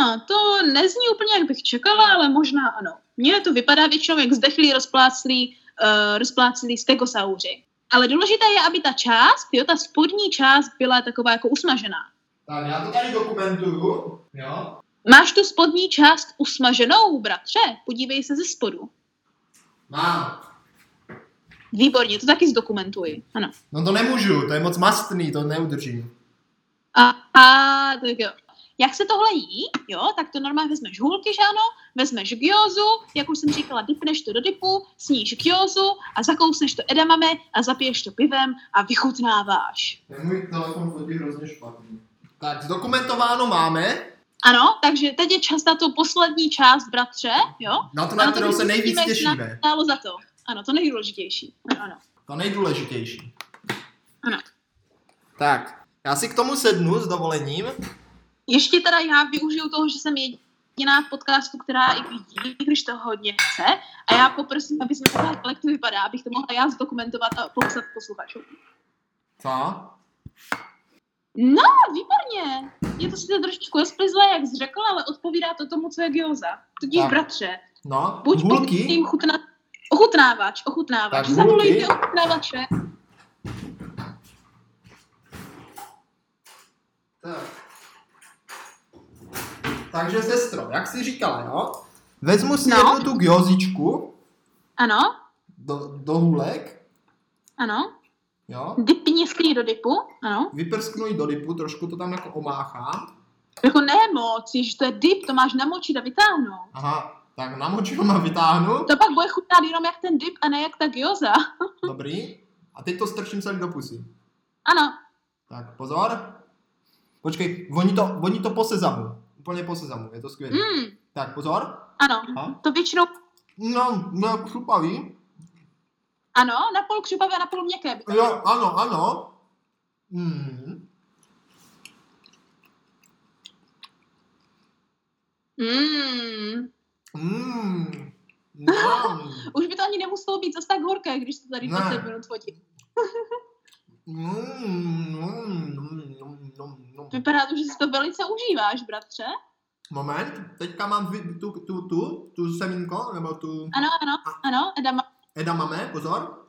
A to nezní úplně, jak bych čekala, ale možná ano. Mně to vypadá většinou jak zdechlý, rozpláclý, uh, rozpláclý stegosauři. Ale důležité je, aby ta část, jo, ta spodní část byla taková jako usmažená. Tak já to tady dokumentuju, jo. Máš tu spodní část usmaženou, bratře? Podívej se ze spodu. Mám. Výborně, to taky zdokumentuji. Ano. No to nemůžu, to je moc mastný, to neudržím. A, a tak jo. Jak se tohle jí, jo, tak to normálně vezmeš hůlky, že ano, vezmeš gyozu, jak už jsem říkala, dipneš to do dipu, sníš gyozu a zakousneš to edamame a zapiješ to pivem a vychutnáváš. Ten můj telefon fotí hrozně špatný. Tak, zdokumentováno máme, Ano, takže teď je čas na tu poslední část, bratře, jo? na to, na Ano, kterou se nejvíc těšíme. Stálo za to. Ano, to nejdůležitější. Ano, ano. To nejdůležitější. Ano. Tak, já si k tomu sednu s dovolením. Ještě teda já využiju toho, že jsem jediná v podcastu, která i vidí, když to hodně chce. A já poprosím, aby jsme ukázali, jak to vypadá, abych to mohla já zdokumentovat a popsat posluchačům. Co? No, výborně. Je to sice trošičku rozplizlé, jak jsi řekl, ale odpovídá to tomu, co je gyoza. Tudíž, Tak. bratře, No, Buď hulky. tím chutná... Ochutnávač, ochutnávač. Tak Zavolejte ochutnávače. Tak. Takže sestro, jak jsi říkala, jo? Vezmu si No. jednu tu gyozičku Ano, do, do hůlek, ano. jo? Dipni sklí do dipu, ano. Vyprsknu ji do dipu, trošku to tam jako omáchám. Jako ne moc, že to je dip, to máš namočit a vytáhnout. Aha, tak namočím a vytáhnu. To pak bude chutnat jenom jak ten dip a ne jak ta gyoza. Dobrý. A teď to strčím celý do pusy. Ano, Tak pozor. Počkej, voní to, voní to po sezamu. Úplně po sezamu, je to skvělé. mm, Tak pozor. ano. Aha. To většinou, No, no, jak šupavý. ano, na půl křupavé a na půl měkké. Jo, ano, ano. Mm. Mm. Mm. No. Už by to ani nemuselo být zase tak horké, když to tady Ne. 20 minut fotím. Mm, mm, mm, mm, mm. Vypadá to, že si to velice užíváš, bratře. Moment, teďka mám tu, tu, tu, tu semínko, nebo tu Ano, ano, ano, Edama. edamame, pozor.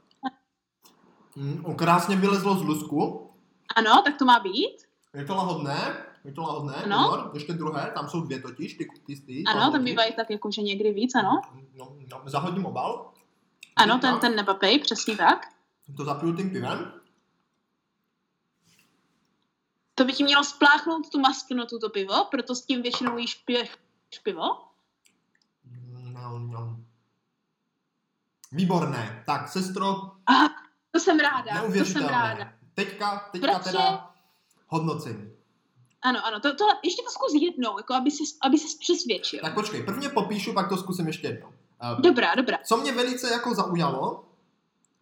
Mm, krásně vylezlo z lusku. Ano, tak to má být. Je to lahodné, je to lahodné, Ano. pozor, ještě druhé, tam jsou dvě totiž, ty, ty, ty Ano, tam bývají tak jakože někdy víc, ano. No, no, zahodím obal, Ano, ten, ten nepapej, přesně tak. to zapiju tím pivem. To by ti mělo spláchnout tu masknotu, to pivo, proto s tím většinou jíš piješ pivo. No, no. Výborné. Tak, sestro, A to jsem ráda, to jsem ráda. Teďka, teďka Bratře. teda hodnocení. Ano, ano, to, to, ještě to zkus jednou, jako aby ses, aby ses přesvědčil. Tak počkej, prvně popíšu, pak to zkusím ještě jednou. Uh, Dobrá, dobrá. co mě velice jako zaujalo,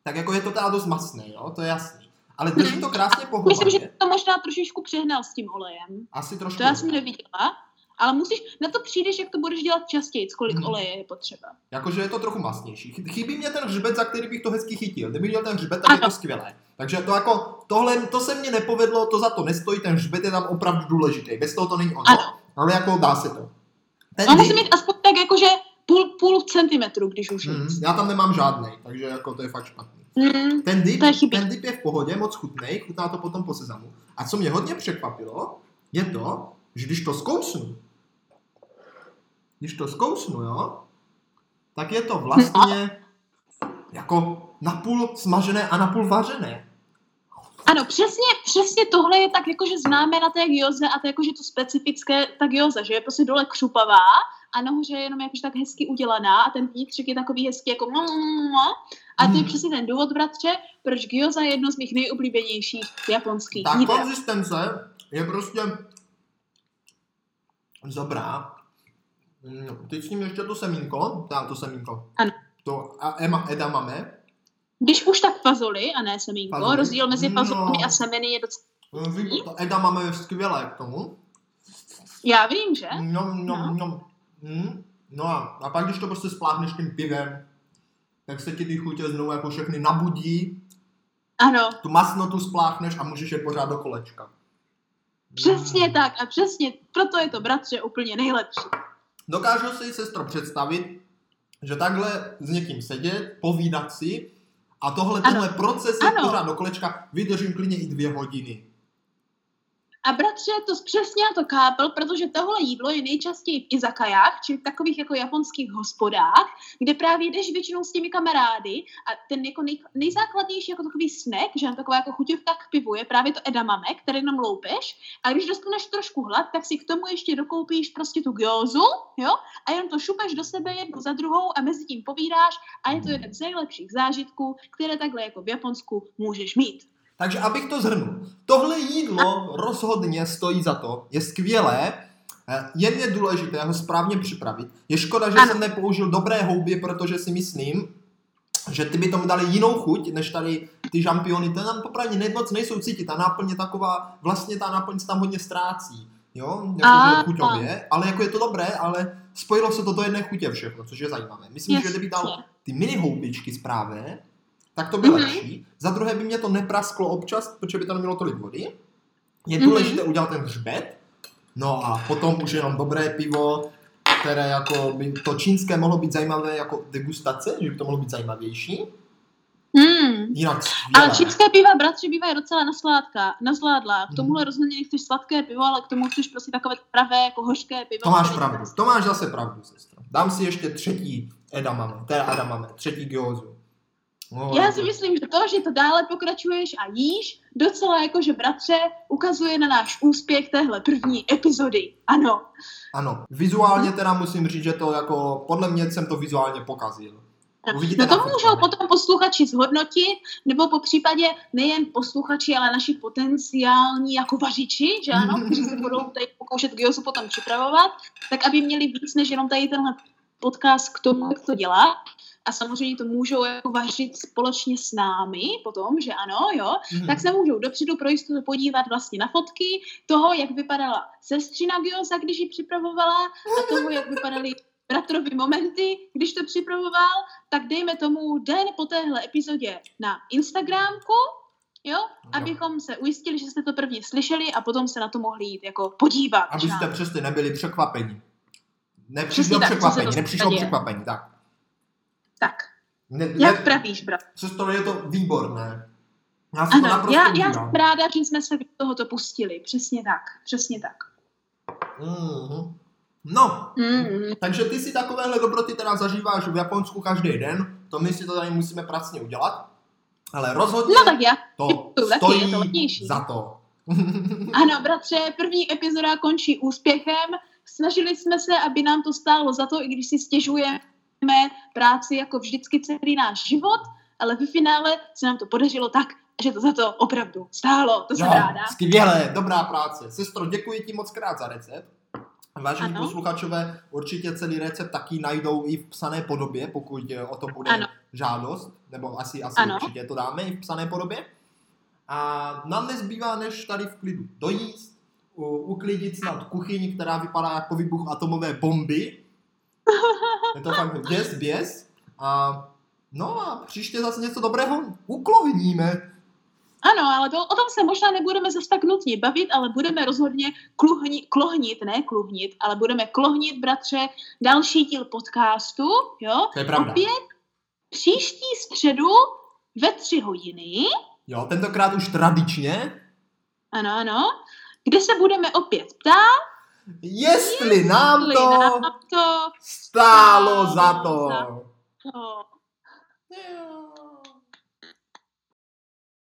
tak jako je to teda dost masné, jo, to je jasný. Ale drží to krásně Mhm. Myslím, že pohromadě. to možná trošičku přehnal s tím olejem. Asi trošku. To já jsem neviděla, ale musíš, na to přijdeš, jak to budeš dělat častěji, kolik Mhm. oleje je potřeba. Jakože je to trochu masnější. Chy- Chybí mě ten hřbet, za který bych to hezky chytil. Kdybych měl ten hřbet, tak je Ano. to skvělé. Takže to jako, tohle, to se mně nepovedlo, to za to nestojí, ten hřbet je tam opravdu důležitý. Bez toho to není ono, Ano. ale jako dá se to. Ten No musí mít aspoň tak jakože půl, půl centimetru, když už víc. já tam nemám žádný, takže jako to je fakt špatný. Mm, Ten dip, ten dip je v pohodě, moc chutnej, chutná to potom po sezamu. A co mě hodně překvapilo, je to, že když to zkousnu, když to zkousnu, jo, tak je to vlastně jako napůl smažené a napůl vařené. Ano, přesně, přesně tohle je tak jakože známe na té gyoze a to je jakože to specifické, ta gyoza, že je prostě dole křupavá a nahoře je jenom jakože tak hezky udělaná a ten vnitřek je takový hezký jako a to je Mm. přesně ten důvod, bratře, proč gyoza je jedno z mých nejoblíbenějších japonských Ta jídel. konzistence je prostě dobrá. Mm, Teď s ním ještě to semínko, tá, to semínko. Ano. To a ema, edamame. Když už tak fazoly a ne semínko, Fazoly? rozdíl mezi No. fazolemi a semeny je docela... To edamame je skvělé k tomu. Já vím, že? No, no, No. no. Mm. No a, a pak, když to prostě spláchneš tím pivem, tak se ti ty chutě znovu jako všechny nabudí, Ano, tu masnotu spláchneš a můžeš je pořád do kolečka. přesně Mm. tak a přesně proto je to, bratře, úplně nejlepší. Dokážu si, sestro, představit, že takhle s někým sedět, povídat si a tohle, Ano. tenhle proces je pořád do kolečka, vydržím klidně i dvě hodiny. A bratře, to přesně já to kápel, protože tohle jídlo je nejčastěji v izakajách, čili v takových jako japonských hospodách, kde právě jdeš většinou s těmi kamarády a ten jako nej, nejzákladnější jako takový snack, že taková jako chuťovka k pivu, je právě to edamame, který jenom loupeš a když dostaneš trošku hlad, tak si k tomu ještě dokoupíš prostě tu gyozu, jo, a jenom to šupeš do sebe jednu za druhou a mezi tím povídáš a je to jeden z nejlepších zážitků, které takhle jako v Japonsku můžeš mít. Takže abych to zhrnul. Tohle jídlo rozhodně stojí za to, je skvělé, eh, jen je důležité ho správně připravit. Je škoda, že Ano. jsem nepoužil dobré houby, protože si myslím, že ty by tomu dali jinou chuť, než tady ty žampiony. Ten tam popravdě ne- moc nejsou cítit. Ta náplň je taková, vlastně ta náplň se tam hodně ztrácí. Jo, jakože chuťově, ale jako je to dobré, ale spojilo se to do jedné chutě všechno, což je zajímavé. Myslím, že kdyby dal ty mini houbičky správné, tak to by Mhm. lepší. Za druhé by mě to neprasklo občas, protože by tam nemělo tolik vody. Je Mhm. důležité udělat ten hřbet, no a potom už jenom dobré pivo které jako by to čínské mohlo být zajímavé jako degustace, že by to mohlo být zajímavější. Hmm. Jinak skvělé. Ale čínské piva, bratři, bývají docela nasládka, nasládla. K tomuhle rozhodně nechceš sladké pivo, ale k tomu chceš prostě takové pravé, jako hořké pivo. To máš pravdu, to máš zase pravdu, sestro. Dám si ještě třetí edamame, teda edamame, třetí gyozu. No, Já si myslím, že to, že to dále pokračuješ a jíš, docela jako, že bratře, ukazuje na náš úspěch téhle první epizody. Ano. Ano, vizuálně teda musím říct, že to jako, podle mě jsem to vizuálně pokazil. Uvidíte No to můžou potom posluchači zhodnotit, nebo po případě nejen posluchači, ale naši potenciální jako vařiči, že ano, kteří se budou tady pokoušet gyozu potom připravovat, tak aby měli víc než jenom tady tenhle podcast k tomu, jak to dělá. A samozřejmě to můžou jako vařit společně s námi potom, že ano, jo, Mhm. tak se můžou dopředu pro jistotu podívat vlastně na fotky toho, jak vypadala sestřina gyoza, když ji připravovala a toho, jak vypadaly bratrovi momenty, když to připravoval, tak dejme tomu den po téhle epizodě na Instagramku, jo, abychom se ujistili, že jste to prvně slyšeli a potom se na to mohli jít jako podívat. Abyste přesně nebyli překvapeni. Nepřišlo překvapení, nepřišlo překvapení, tak. Tak, Ne, jak ne, pravíš, brat? Přesto je to výborné. Já to Ano, naprosto já, já jsem ráda, že jsme se do tohoto pustili. Přesně tak, přesně tak. Mhm. No, Mm. takže ty si takovéhle dobroty teda zažíváš v Japonsku každý den, to my si to tady musíme pracně udělat, ale rozhodně No tak já, to taky, je to stojí levnější. za to. ano, bratře, první epizoda končí úspěchem. Snažili jsme se, aby nám to stálo za to, i když si stěžujeme práci jako vždycky celý náš život, ale ve finále se nám to podařilo tak, že to za to opravdu stálo. To jsem Jo, ráda. skvělé, dobrá práce. Sestro, děkuji ti moc krát za recept. Vážení Ano. posluchačové, určitě celý recept taky najdou i v psané podobě, pokud eh, o to bude Ano. žádost, nebo asi, asi Ano. určitě to dáme i v psané podobě. A nám nezbývá, než tady v klidu dojíst, uklidit snad kuchyni, která vypadá jako výbuch atomové bomby. Je to fakt běs, běs. A no a příště zase něco dobrého uklohníme. Ano, ale to, o tom se možná nebudeme zase tak nutně bavit, ale budeme rozhodně kluhni, klohnit, ne kluhnit, ale budeme klohnit, bratře, další díl podcastu, jo? To je pravda. Opět příští středu ve tři hodiny, Jo, tentokrát už tradičně. ano, ano, kde se budeme opět ptát, Jestli nám to nám to stálo za to. to. Jo.